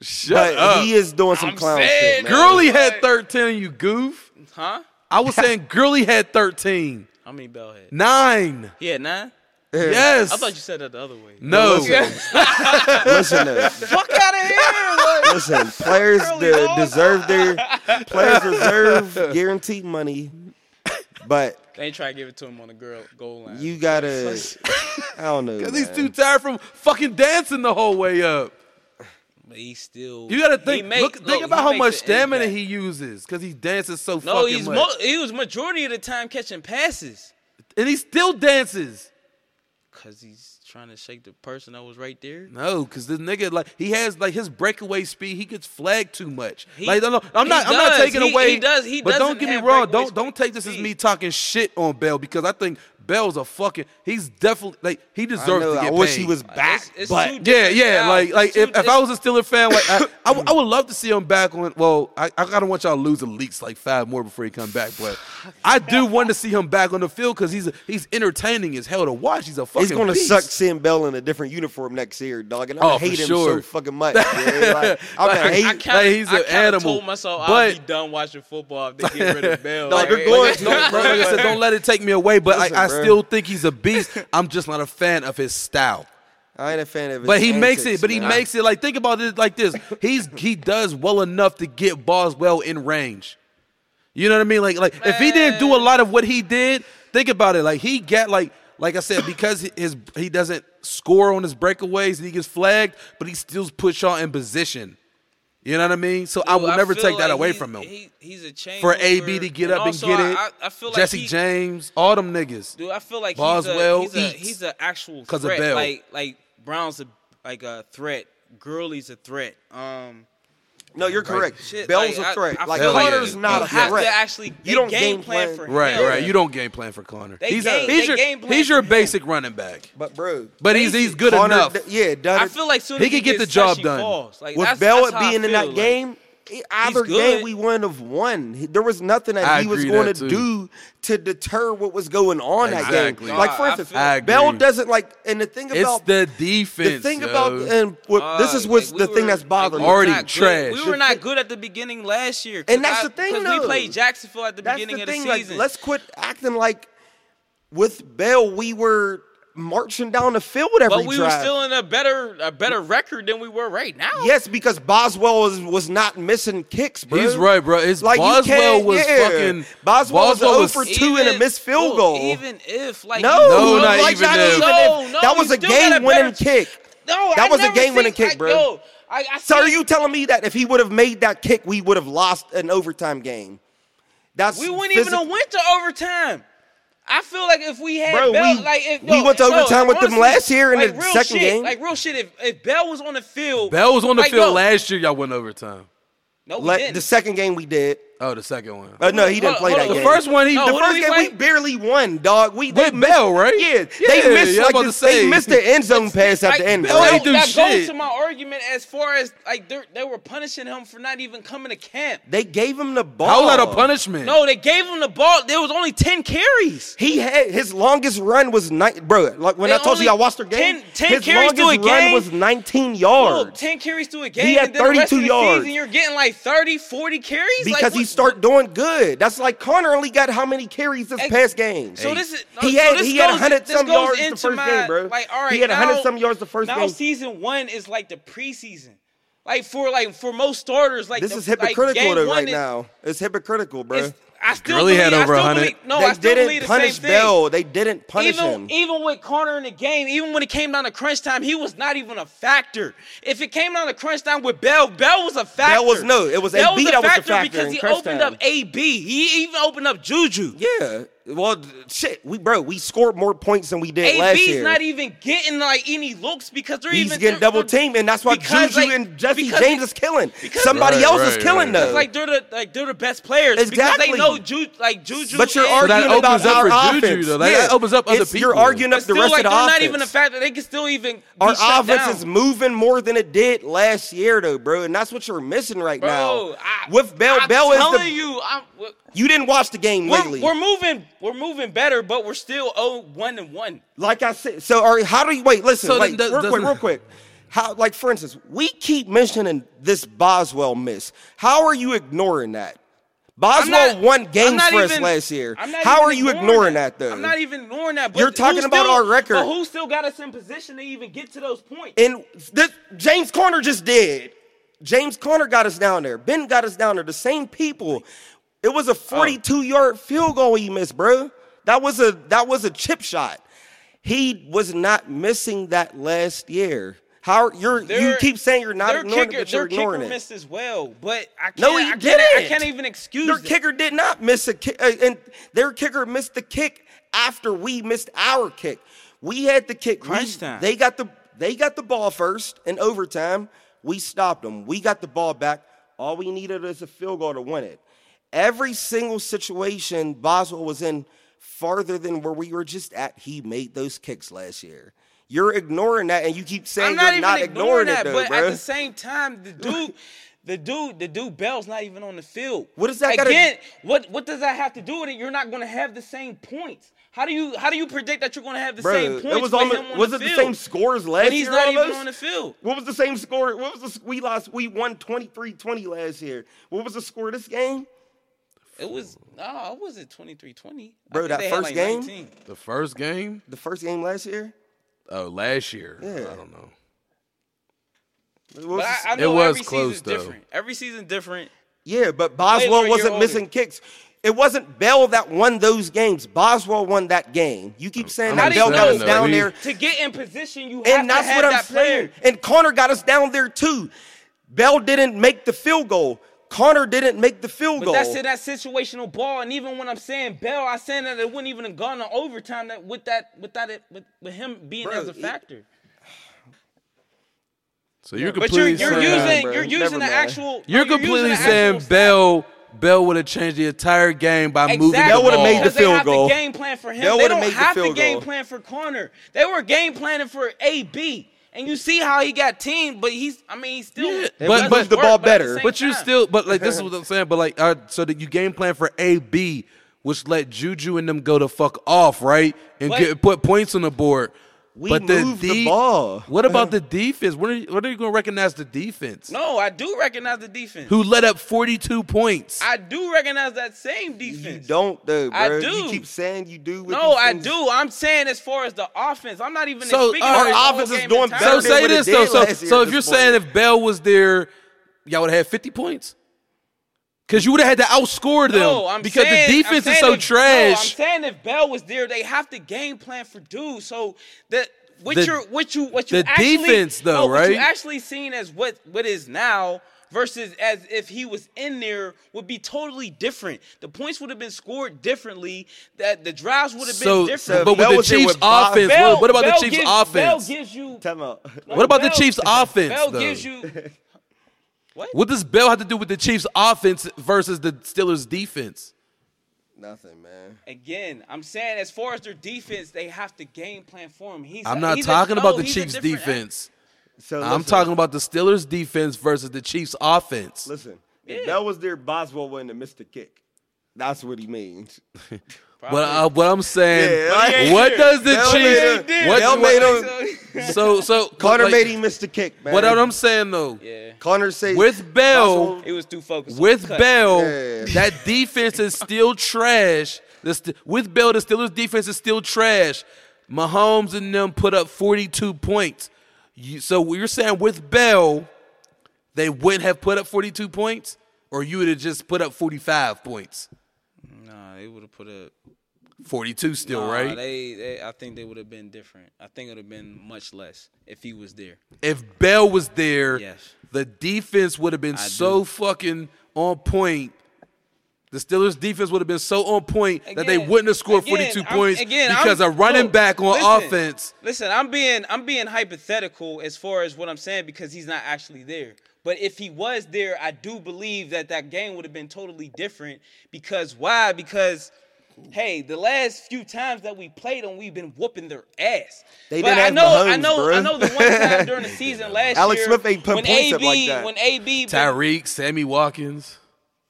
Shut but up. he is doing some I'm clown shit. Man. Gurley Like- had 13, you goof. Huh? I was saying Gurley had 13. How many Bell had? Nine. He had nine. Yes. I thought you said that the other way. No. Listen, though, Fuck out of here! Like, listen. Players de- deserve their players deserve guaranteed money, but they ain't try to give it to him on the girl goal line. you gotta. I don't know. Because he's man. too tired from fucking dancing the whole way up. but he still. You gotta think. make- look, look, think about he how makes much an stamina impact. he uses because he dances so No, fucking he's much, mo- he was majority of the time catching passes and he still dances. Because he's trying to shake the person that was right there. No, because this nigga like he has like his breakaway speed. He gets flagged too much. He- like no, no, I'm not. I'm not does. taking He- away. he does- he but don't get me wrong. Don't don't take this as me talking shit on Bell because I think Bell's a fucking. He's definitely like he I, deserves know, to I get wish paid. he was back, It's- it's but Yeah, yeah, styles. like like if, if I was a Steeler fan, like I, I, would- I would love to see him back on. Well, I, I gotta want y'all to lose at least like five more before he come back, but I do want to see him back on the field because he's a, he's entertaining as hell to watch. He's a fucking. it's gonna beast. suck seeing Bell in a different uniform next year, dog. And I'm Oh, gonna hate him sure. so fucking much. man. Like, I'm Like, gonna hate. I Like, kinda, he's an kinda animal. told myself But- I'd be done watching football if they get rid of Bell. Like, Like, you're going Like, don't, bro, like I said, don't let it take me away. But Listen, I, I bro. Still think he's a beast. I'm just not a fan of his style. I ain't a fan of it. But he makes it. But he man. makes it like think about it like this. He's he does well enough to get Boswell in range. You know what I mean? Like like if he didn't do a lot of what he did, think about it. Like he get like like I said because his he doesn't score on his breakaways and he gets flagged, but he still puts y'all in position. You know what I mean? So I Dude, will never feel take that like away from him. He, he's a chain For AB to get up and get I- it, I, I feel like Jesse he, James, all them niggas. Dude, I feel like Boswell he's a, he's, a, he's an actual threat. Bell. Like like Brown's a like a threat. Gurley's a threat. Um, No, you're correct. Shit, Bell's like, a I- threat. I like feel like Conner's you not a have threat. to actually you don't game game plan plan for Right, him. right. You don't game plan for Conner. They he's game- he's they your game plan he's your for him. basic running back, But bro, but he's he's good Conner, enough. d- yeah, done I feel like soon He as could get the job done. Falls. Like, with that's, Bell that's being in that game, either good. game we wouldn't have won. There was nothing that I he was going to too. do to deter what was going on that Exactly. game. Like for I instance, feel- I Bell doesn't like, and the thing It's about the defense. the thing yo. about and what, this is Uh, what's like, the we thing were- that's bothering like, Already not good. trash. We were not good at the beginning last year, And that's I- the thing. though. we played Jacksonville at the That's beginning the of the thing. Like, season. let's quit acting like with Bell we were marching down the field every drive. but we were still in a better a better record than we were right now. Yes, because Boswell was, was not missing kicks, bro. He's right, bro. It's Like, you Boswell was yeah. fucking Boswell was Boswell 0 for 2 and a missed field bro, goal. Even if like No, No, not like, even not if. even No, if. no, that was a still a game-winning better- kick. No, That I was a never game-winning seen- kick, I- bro. Yo, I, I So are you telling me that if he would have made that kick, we would have lost an overtime game? That's We wouldn't even physi- have went to overtime. I feel like if we had Bro, Bell, we- like if, we no, went to no, overtime with them last year in like, the real second shit, game. Like real shit. If, if Bell was on the field, Bell was on the like, field yo, last year. Y'all went overtime. No, we Le- didn't. the second game we did. Oh, the second one. Uh, no, he didn't play hold that on. game. The first one, he- No, the who did first we game play? we barely won, dog. We they With missed- Bell, right? Yeah, Yeah, they missed yeah, I'm like about this, to they missed the end zone pass at Like, the end. Bell right? ain't do that shit. goes to my argument as far as like they they were punishing him for not even coming to camp. They gave him the ball. How was that a punishment? No, they gave him the ball. There was only ten carries. He had his longest run was nine, bro. Like when They I told you I watched their game, 10 10 his carries to longest a run game? was 19 Look, yards 10 carries to a game. He had and then the rest 32 of the yards. Season, you're getting like 30, 40 carries because like, he what- started doing good. That's like Conner only got how many carries this past game? So this is he had he had 100 some yards the first my- game, bro. Like, all right, he had 100 some yards the first now game. Now season one is like the preseason. Like for like for most starters, like This the, is like, hypocritical one right is- now. It's hypocritical, bro. it's- I still Gurley believe, had I over still 100. believe- no, they I still didn't the punish same thing. Bell. They didn't punish even, him. even with Conner in the game, even when it came down to crunch time, he was not even a factor. If it came down to crunch time with Bell, Bell was a factor. was- no, it was Bell AB was a that was the factor factor because he opened time. up AB. He even opened up Juju. yeah. Well, shit, we bro, we scored more points than we did last AB's year. not even getting like any looks because they're He's even getting they're- double they're- teamed, and that's why because, Juju like, and Jesse because James is killing. because- Somebody Right, else right, is killing right. though. It's like they're the like they're the best players because Exactly. they know Ju, like Juju. But you're and- So that arguing about opens up our for Juju, offense. though. That- that opens up other It's- You're arguing but up the still, rest like of the they're offense. not even a factor. They can still even be Our shut offense down. is moving more than it did last year, though, bro, and that's what you're missing right Bro, now. I, With Bell, I'm Bell is telling the. you, I'm, we're, You didn't watch the game lately. we're moving, we're moving better, but we're still oh one and one. like I said, so are, how do you wait? Listen, So wait, then real quick, doesn't- real quick. How, like for instance, we keep mentioning this Boswell miss. How are you ignoring that? Boswell not- won games not for us last year. How are you ignoring that, though? I'm not even ignoring that. But You're talking about still- our record. But who still got us in position to even get to those points? And this, James Conner just did. James Conner got us down there. Ben got us down there. The same people. It was a 42 yard field goal he missed, bro. That was a that was a chip shot. He was not missing that last year. How you're you keep saying you're not their ignoring kicker, it, but you're their kicker ignoring it. missed as well. But I can't. No, he I can't, didn't. I can't even excuse Their it. kicker did not miss a kick, uh, and their kicker missed the kick after we missed our kick. We had the kick. Crunch time. They got the they got the ball first in overtime. We stopped them. We got the ball back. All we needed is a field goal to win it. Every single situation Boswell was in farther than where we were just at, he made those kicks last year. You're ignoring that, and you keep saying I'm not you're even not ignoring, ignoring, that, it, though, but bro. at the same time, the dude, the dude, the dude Bell's not even on the field. What does that gotta- again? What what does that have to do with it? You're not going to have the same points. How do you how do you predict that you're going to have the Bro, same points? it was almost on was the it the field? same scores last when he's year? not even almost? on the field? What was the same score? What was the we lost? We won 23-20 last year. What was the score of this game? It was no, it wasn't 23-20. Bro, that first like game? 19. The first game? The first game last year? Oh, last year. Yeah. I don't know. It was But I, I know was every close, season's though. different. Every season different. yeah, but Boswell wasn't older. missing kicks. It wasn't Bell that won those games. Boswell won that game. You keep saying I'm that Bell got know. us down We- there, To get in position, you have and to that's have what I'm that saying. player. And Conner got us down there too. Bell didn't make the field goal. Conner didn't make the field But goal. that's it, that situational ball. And even when I'm saying Bell, I saying that it wouldn't even have gone to overtime that with that with that with, with him being Bro, as a it- factor. So you're But you're completely you're saying, using bro. you're Never using the mind. actual. you're no, using completely saying stat. Bell Bell would have changed the entire game by moving the Exactly. Bell would've made the Because they field have goal. to game plan for him. Bell they don't made the have to field game goal. plan for Conner. They were game planning for AB. And you see how he got teamed, but he's I mean he's still Yeah, but- would but- the work, ball but at the better. same But you time- still, but like this is what I'm saying. But like, uh, so that you game plan for AB, which let Juju and them go to fuck off, right, and But- get put points on the board. We but moved the ball. What about the defense? When are you, when are you going to recognize the defense? No, I do recognize the defense. Who let up 42 points? I do recognize that same defense. You don't, though, bro. I You keep saying you do. With No, I do. I'm saying as far as the offense, I'm not even So, speaking all about right, the whole offense is doing better so than say what this though. So, last year so if you're this saying if Bell was there, y'all would have had 50 points. Because you would have had to outscore them. No, I'm because saying, the I'm defense is so if, No, I'm saying if Bell was there, they have to game plan for dude. So that what The- you're what you what you the actually, defense, though, no, What you right? actually seen as what what is now versus as if he was in there would be totally different. The points would have been scored differently. That the drives would have been So, different. but with Bell the Chiefs' with offense, Bell- what, what about Bell the Chiefs' gives, Bell offense? gives you. Time out. no, What about the Chiefs' offense, Bell though? gives you. What does Bell have to do with the Chiefs' offense versus the Steelers' defense? Nothing, man. Again, I'm saying as far as their defense, they have to game plan for him. He's I'm not he's a- talking no, about the Chiefs' defense. So I'm listen, talking about the Steelers' defense versus the Chiefs' offense. Listen, if Yeah. Bell was their Boswell wouldn't have missed the kick. That's what he means. But uh, what I'm saying, Yeah, like- what does the Bell Chiefs? made him- What, Bell made him- so so Conner like, made him miss the kick, man. What I'm saying though, Yeah, Conner say with Bell, Boswell- he was too focused. with. Bell, Yeah. that defense is still trash. The st- with Bell, the Steelers' defense is still trash. Mahomes and them put up 42 points. You, so you're saying with Bell, they wouldn't have put up 42 points, or you would have just put up 45 points? Nah, they would have put up. 42 still, Nah, right? They, they, I think they would have been different. I think it would have been much less if he was there. if Bell was there, Yes. the defense would have been I so do. fucking on point. The Steelers' defense would have been so on point that they wouldn't have scored again, 42 I'm- points again, because I'm- a running back on listen, offense. Listen, I'm being I'm being hypothetical as far as what I'm saying because he's not actually there. But if he was there, I do believe that that game would have been totally different. Because why? Because hey, the last few times that we played them, we've been whooping their ass. They but didn't I have know, I know, bruh. I know. The one time during the season last Alex year, Alex Smith ain't put when points AB, up like that. when AB, Tyreek, Sammy Watkins.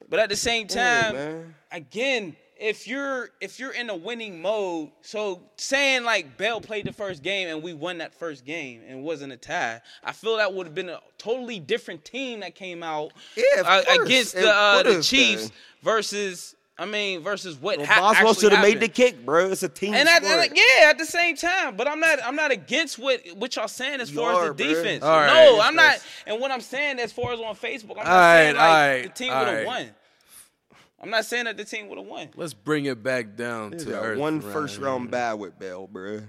but at the same time, man. again, if you're if you're in a winning mode, so saying like Bell played the first game and we won that first game and wasn't a tie, I feel that would have been a totally different team that came out Yeah, uh, against the uh, the Chiefs been. versus I mean versus what Well, ha- Boswell should have made the kick, bro. It's a team And at, sport. and yeah, at the same time, but I'm not I'm not against what what y'all saying as You far are, as the bruh. defense. All right. no, I'm not. And what I'm saying as far as on Facebook, I'm not All saying right, like all right, the team would have right. won. I'm not saying that the team would have won. Let's bring it back down He's to got earth. one around first here. round bad with Bell, bro.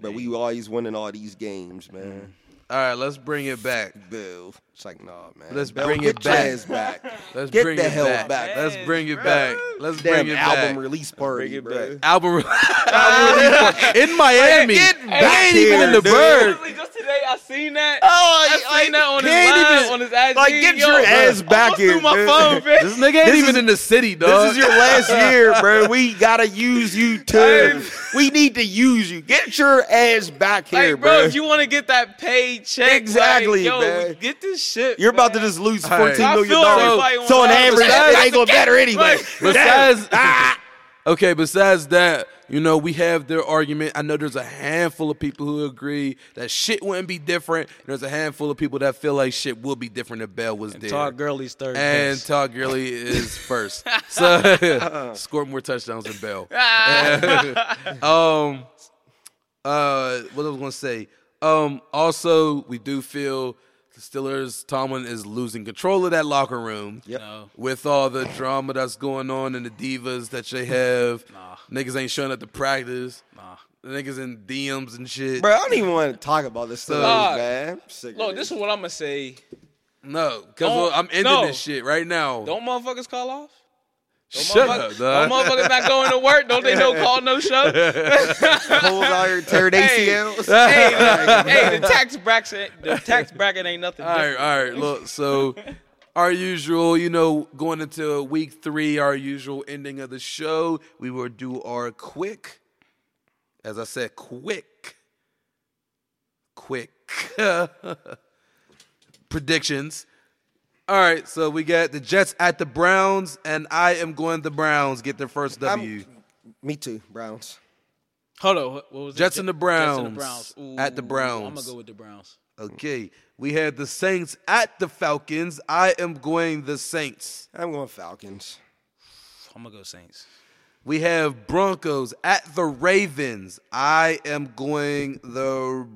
But we always winning all these games, man. All right, let's bring it back. Bell. It's like, nah, man. Let's Bell, bring it your back. ass back. Let's Get bring the it hell back. back. Let's Yes, bring it bruh. back. Let's Damn bring it album back. release party, Bring it bro. back. album, re- album release party in Miami. Get back ain't even here, in the dude. bird. Just today, I seen that. Oh, I seen that on his ain't live, even- on his IG. like, get Yo, your bro, ass back almost here, my dude. phone, man. This nigga ain't This even is- in the city, dog. This is your last year, bro. We gotta use you too. We need to use you. Get your ass back here, Like, bro, bro. if you want to get that paid check, Exactly, like, yo, man. get this shit. You're about to just lose All right. fourteen I million feel dollars. everybody So on on average, outside. it ain't gonna matter anyway. Besides, Ah! okay, besides that, you know, we have their argument. I know there's a handful of people who agree that shit wouldn't be different. There's a handful of people that feel like shit will be different if Bell was there. Todd Gurley's third. and best. Todd Gurley is first. So scored more touchdowns than Bell. um, uh, what I was gonna say. Um, also, we do feel the Steelers. Tomlin is losing control of that locker room. Yep. No. With all the drama that's going on and the divas that they have, niggas ain't showing up to practice. Nah. The niggas in DMs and shit. Bro, I don't even want to talk about this stuff, Dog. man. I'm sick of Look, this is what I'm gonna say. No, because Don't- I'm ending no. this shit right now. Don't motherfuckers call off? Shut Motherfucker- up, dog. My motherfuckers not going to work. Don't they know call no show? Coles out here tearing Hey. ACLs. hey, the, hey, the tax bracket, the tax bracket ain't nothing. All right, different. all right. Look, so our usual, you know, going into week three, our usual ending of the show, we will do our quick, as I said, quick, quick predictions. All right, so we got the Jets at the Browns, and I am going the Browns get their first W. Me too, Browns. Hold on. What what was Jets it? and the Jets and the Browns. Browns. At the Browns. I'm gonna go with the Browns. Okay, we had the Saints at the Falcons. I am going the Saints. I'm going Falcons. I'm gonna go Saints. We have Broncos at the Ravens. I am going the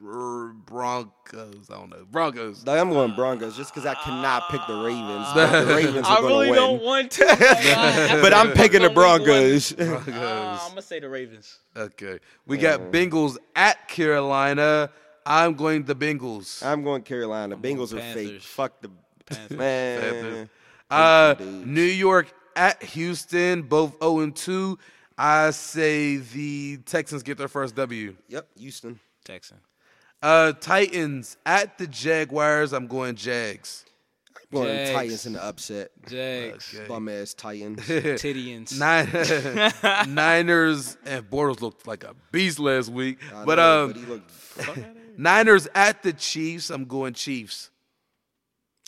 Broncos. I don't know. Broncos. Like, I'm going Broncos just because I cannot pick the Ravens. But the Ravens are I going really to win. don't want to. but I'm picking the Broncos. I'm gonna say the Ravens. Okay. We got Bengals at Carolina. I'm going the Bengals. I'm going Carolina. Bengals are fake. Fuck the Panthers. man. Uh. New York at Houston, both 0 and 2. I say the Texans get their first W. Yep, Houston. Texan. Uh, Titans at the Jaguars. I'm going Jags. Going Jags. Titans in the upset. Jags. Bum ass Titans. Tittians. Nine, Niners and Bortles looked like a beast last week. I but know, um, but he looked. Niners at the Chiefs. I'm going Chiefs.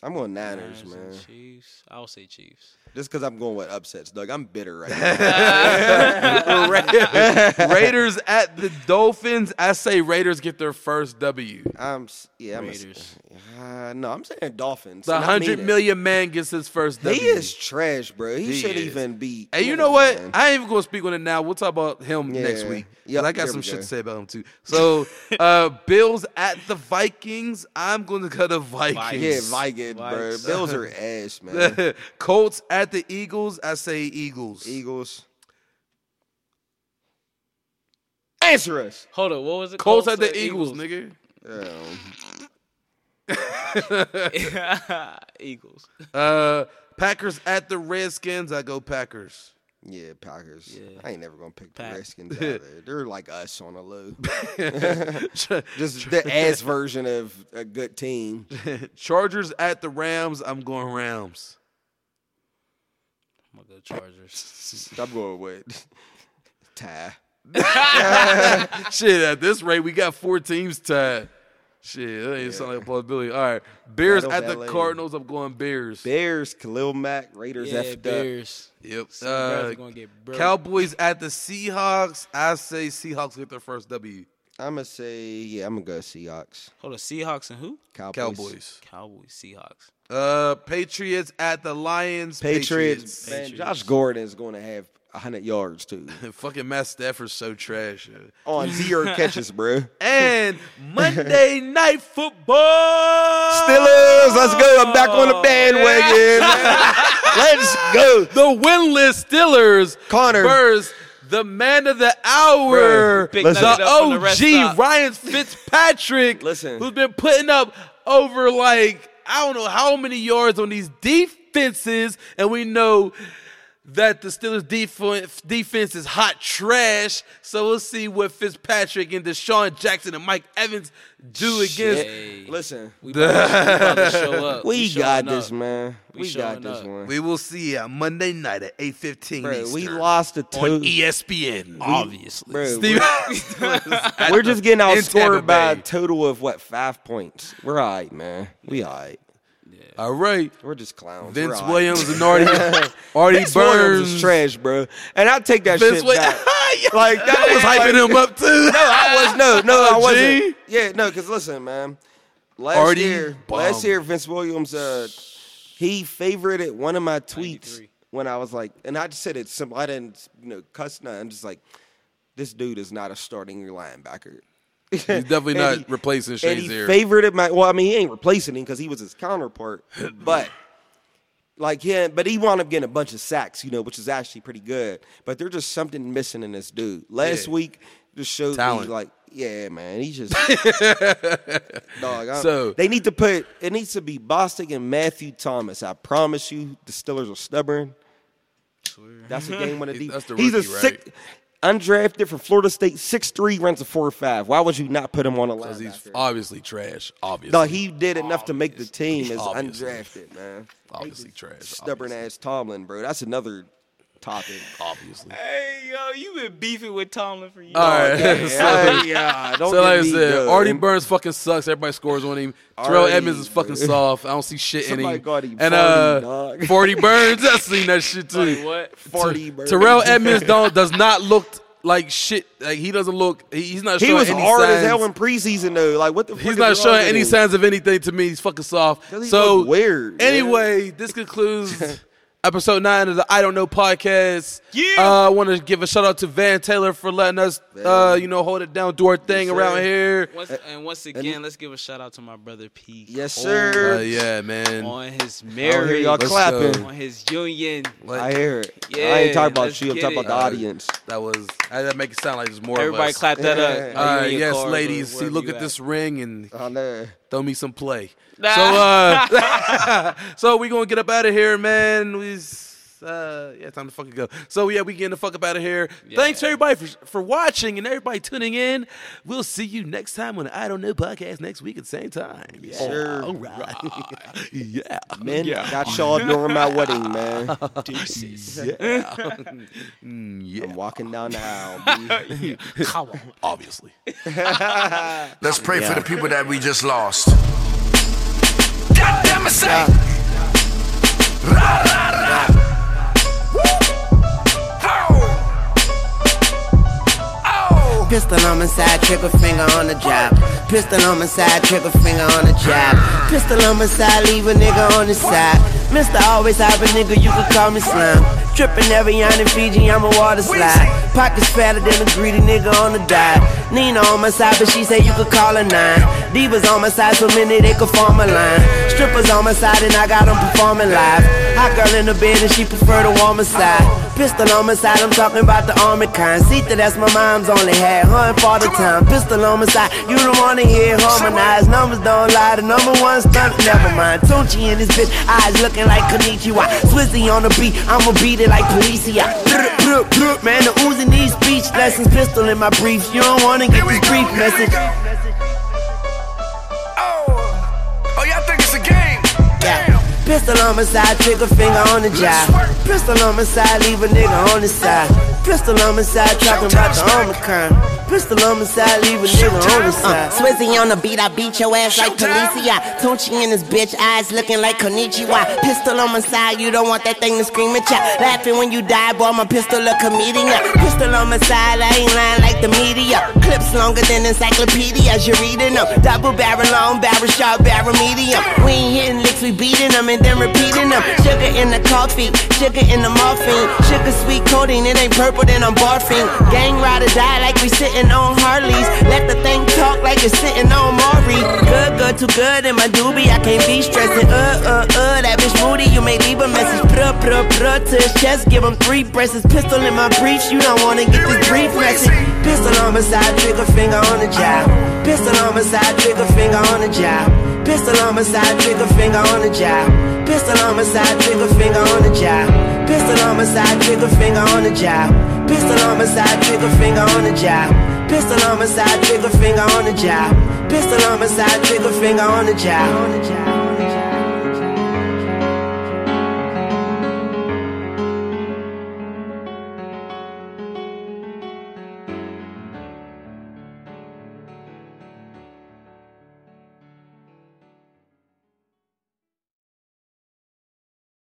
I'm going Niners, Niners man. and Chiefs. I'll say Chiefs. Just because I'm going with upsets, Doug. I'm bitter right now. Ra- Raiders at the Dolphins. I say Raiders get their first W. I'm s- yeah. I'm a s- Raiders. uh, no, I'm saying Dolphins. The and I mean hundred it. million man gets his first W. He is trash, bro. He, He should is. even be. Hey, you know what? man. I ain't even gonna speak on it now. We'll talk about him next week. Yeah. week. 'Cause Yep, I got there some we shit go. to say about him too. So, uh, Bills at the Vikings. I'm gonna cut to Vikings. Yeah, Vikings, bro. Vikes. Bills are ass, man. Colts at the Eagles. I say Eagles. Eagles. Answer us. Hold on. What was it? Colts at or the Eagles, nigga. Um, Eagles. Uh, Packers at the Redskins. I go Packers. yeah, Packers. Yeah. I ain't never gonna pick the Redskins out there. They're like us on a low. Just the ass version of a good team. Chargers at the Rams. I'm going Rams. I'm gonna go Chargers. I'm going with tie. Shit, at this rate, we got four teams tied. Shit, that ain't sound like a possibility. All right, Bears at the Ballet. Cardinals. I'm going Bears. Bears, Khalil Mack, Raiders yeah, effed up. Bears. Yep. Uh, get. Cowboys at the Seahawks. I say Seahawks get their first W. I'm gonna say yeah. I'm gonna go Seahawks. Hold on. Seahawks and who? Cowboys. Cowboys. Cowboys. Seahawks. Uh, Patriots at the Lions. Patriots. Man, Patriots. Josh Gordon is going to have 100 yards too Fucking Matt Stafford's so trash. on zero catches, bro. And Monday Night Football. Steelers, let's go. I'm back on the bandwagon. let's go. The winless Steelers. Conner. versus the man of the hour, Bruh, Big listen. the nugget the OG. Ryan Fitzpatrick. Listen. who's been putting up over like I don't know how many yards on these defenses, and we know that the Steelers defense defense is hot trash. So we'll see what Fitzpatrick and DeSean Jackson and Mike Evans do against. Hey, Listen, we about, to, we about to show up. we showing got up. this, man. We We, got this up. one. We will see on Monday night at eight fifteen. We lost the on two. E ESPN. Obviously. Bro, Steve, we're, we're just getting outscored by a total of what five points. We're all right, man. We all right. All right. We're just clowns. Vince We're all right. Williams and Artie, Artie Vince Burns. Williams is trash, bro. And I take that Vince shit Wi- back. Like that I was hyping him up too. No, I was no, no, I wasn't. G? Yeah, no, because listen, man. Last Artie year, Bum. last year, Vince Williams, uh, he favorited one of my tweets 93. when I was like, and I just said it simple. I didn't, you know, cuss nothing. I'm just like, this dude is not a starting linebacker. He's definitely not replacing And he Shazier. favorited my. Well, I mean, he ain't replacing him because he was his counterpart, but. Like yeah, but he wound up getting a bunch of sacks, you know, which is actually pretty good. But there's just something missing in this dude. Last Yeah. week just showed Talent. me like, yeah, man, he's just dog. I- So- they need to put it needs to be Bostic and Matthew Thomas. I promise you, the Steelers are stubborn. That's a game on the deep. that's the He's a right? sick, undrafted from Florida State, 6'3", runs a four five. Why would you not put him on a line? Because he's obviously trash. Obviously. No, he did enough to make the team as Obviously. undrafted, man. obviously trash. Stubborn obviously. ass Tomlin, bro. That's another topic. Obviously. Hey, yo, you been beefing with Tomlin for years. All right. Yeah, so, yeah, don't so like I get said, going. Artie Burns fucking sucks. Everybody scores on him. Terrell Edmunds is fucking soft. I don't see shit in Somebody him. called him and 40, uh, dog. 40 Burns, I've seen that shit too. Like what? 40, Burns. Terrell Edmunds don't does not look like shit. Like he doesn't look. He's not He was any hard signs. as hell in preseason though. Like what the? He's is not showing any him? signs of anything to me. He's fucking soft. Does he So look weird, man? Anyway, this concludes episode nine of the I Don't Know podcast. Yeah. Uh, I want to give a shout out to Van Taylor for letting us, uh, you know, hold it down, do our thing Yes, around sir. here. Once, and once again, let's give a shout out to my brother P. Yes, Uh, sir. yeah, man. On his I hear marriage, y'all Let's clapping. go. on his union. I hear it. I Yeah, ain't talking about let's you. I'm talking about the audience. That was I had make it sound like there's more Everybody of us. clap that up. Yeah. Are you All right, yes, ladies. See, look you at this ring and I know. Throw me some play. So, uh, so we gonna get up out of here, man. We, uh, yeah, time to fucking go. So yeah, we getting the fuck up out of here. Thanks everybody for for watching and everybody tuning in. We'll see you next time on the I Don't Know podcast next week at the same time. Yeah, sir. all right. yeah, Men got y'all during my wedding, man. yeah. Mm, yeah. I'm walking down the aisle. B. Obviously. Let's pray for the people that we just lost. God damn it, say. Ra, ra, Pistol on my side, trigger finger on the job. Pistol on my side, trigger finger on the job. Pistol on my side, leave a nigga on the side. Mr. Always have a nigga, you can call me slime. Trippin' every yarn in Fiji, I'm a water slide. Pockets fatter than a greedy nigga on the dive. Nina on my side, but she say you could call her nine. Divas on my side, so many they could form a line. Strippers on my side, and I got them performing live. Hot girl in the bed, and she prefer the warmer side. Pistol on my side, I'm talking about the army kind. See that that's my mom's only had, hun for the time. Pistol on my side, you don't wanna hear harmonized. Numbers don't lie, the number one stunt, never mind. Tunechi in this bitch, eyes looking like Konnichiwa. Swizzy on the beat, I'ma beat it like Policia. Man, the oozing these speech lessons, pistol in my briefs. You don't wanna get this brief message. Pistol on my side, trigger finger on the job. Pistol on my side, leave a nigga on the side. Pistol on my side, talking about the Omicron. Pistol on my side, leave a nigga on the uh, side. Swizzy on the beat, I beat your ass like Policia. Tunechi in his bitch, eyes looking like Konnichiwa. Pistol on my side, you don't want that thing to scream at ya. Laughing when you die, boy, my pistol a comedian. Pistol on my side, I ain't lying like the media. Clips longer than encyclopedias, you're reading them. Double barrel, long barrel, sharp barrel, medium. We ain't hitting licks, we beating them and then repeating them. Sugar in the coffee, sugar in the morphine. Sugar sweet coating, it ain't purple, then I'm barfing. Gang ride or die like we sitting on Harleys. Let the thing talk like it's sitting on Maury. Good, good, too good in my doobie, I can't be stressing. Uh, uh, uh, that bitch moody, you may leave a message. Pruh, pruh, pruh to his chest, give him three breasts. Pistol in my briefs, you don't wanna get this brief message. Pistol on my side, trigger finger on the job. Pistol on my side, trigger finger on the job. Pistol on my side, trigger finger on the job. Pistol on my side, trigger finger on the job. Pistol on my side, trigger finger on the job. Pistol on my side, trigger finger on the job. Pistol on my side, trigger finger on the job. Pistol on my side, trigger finger on the job.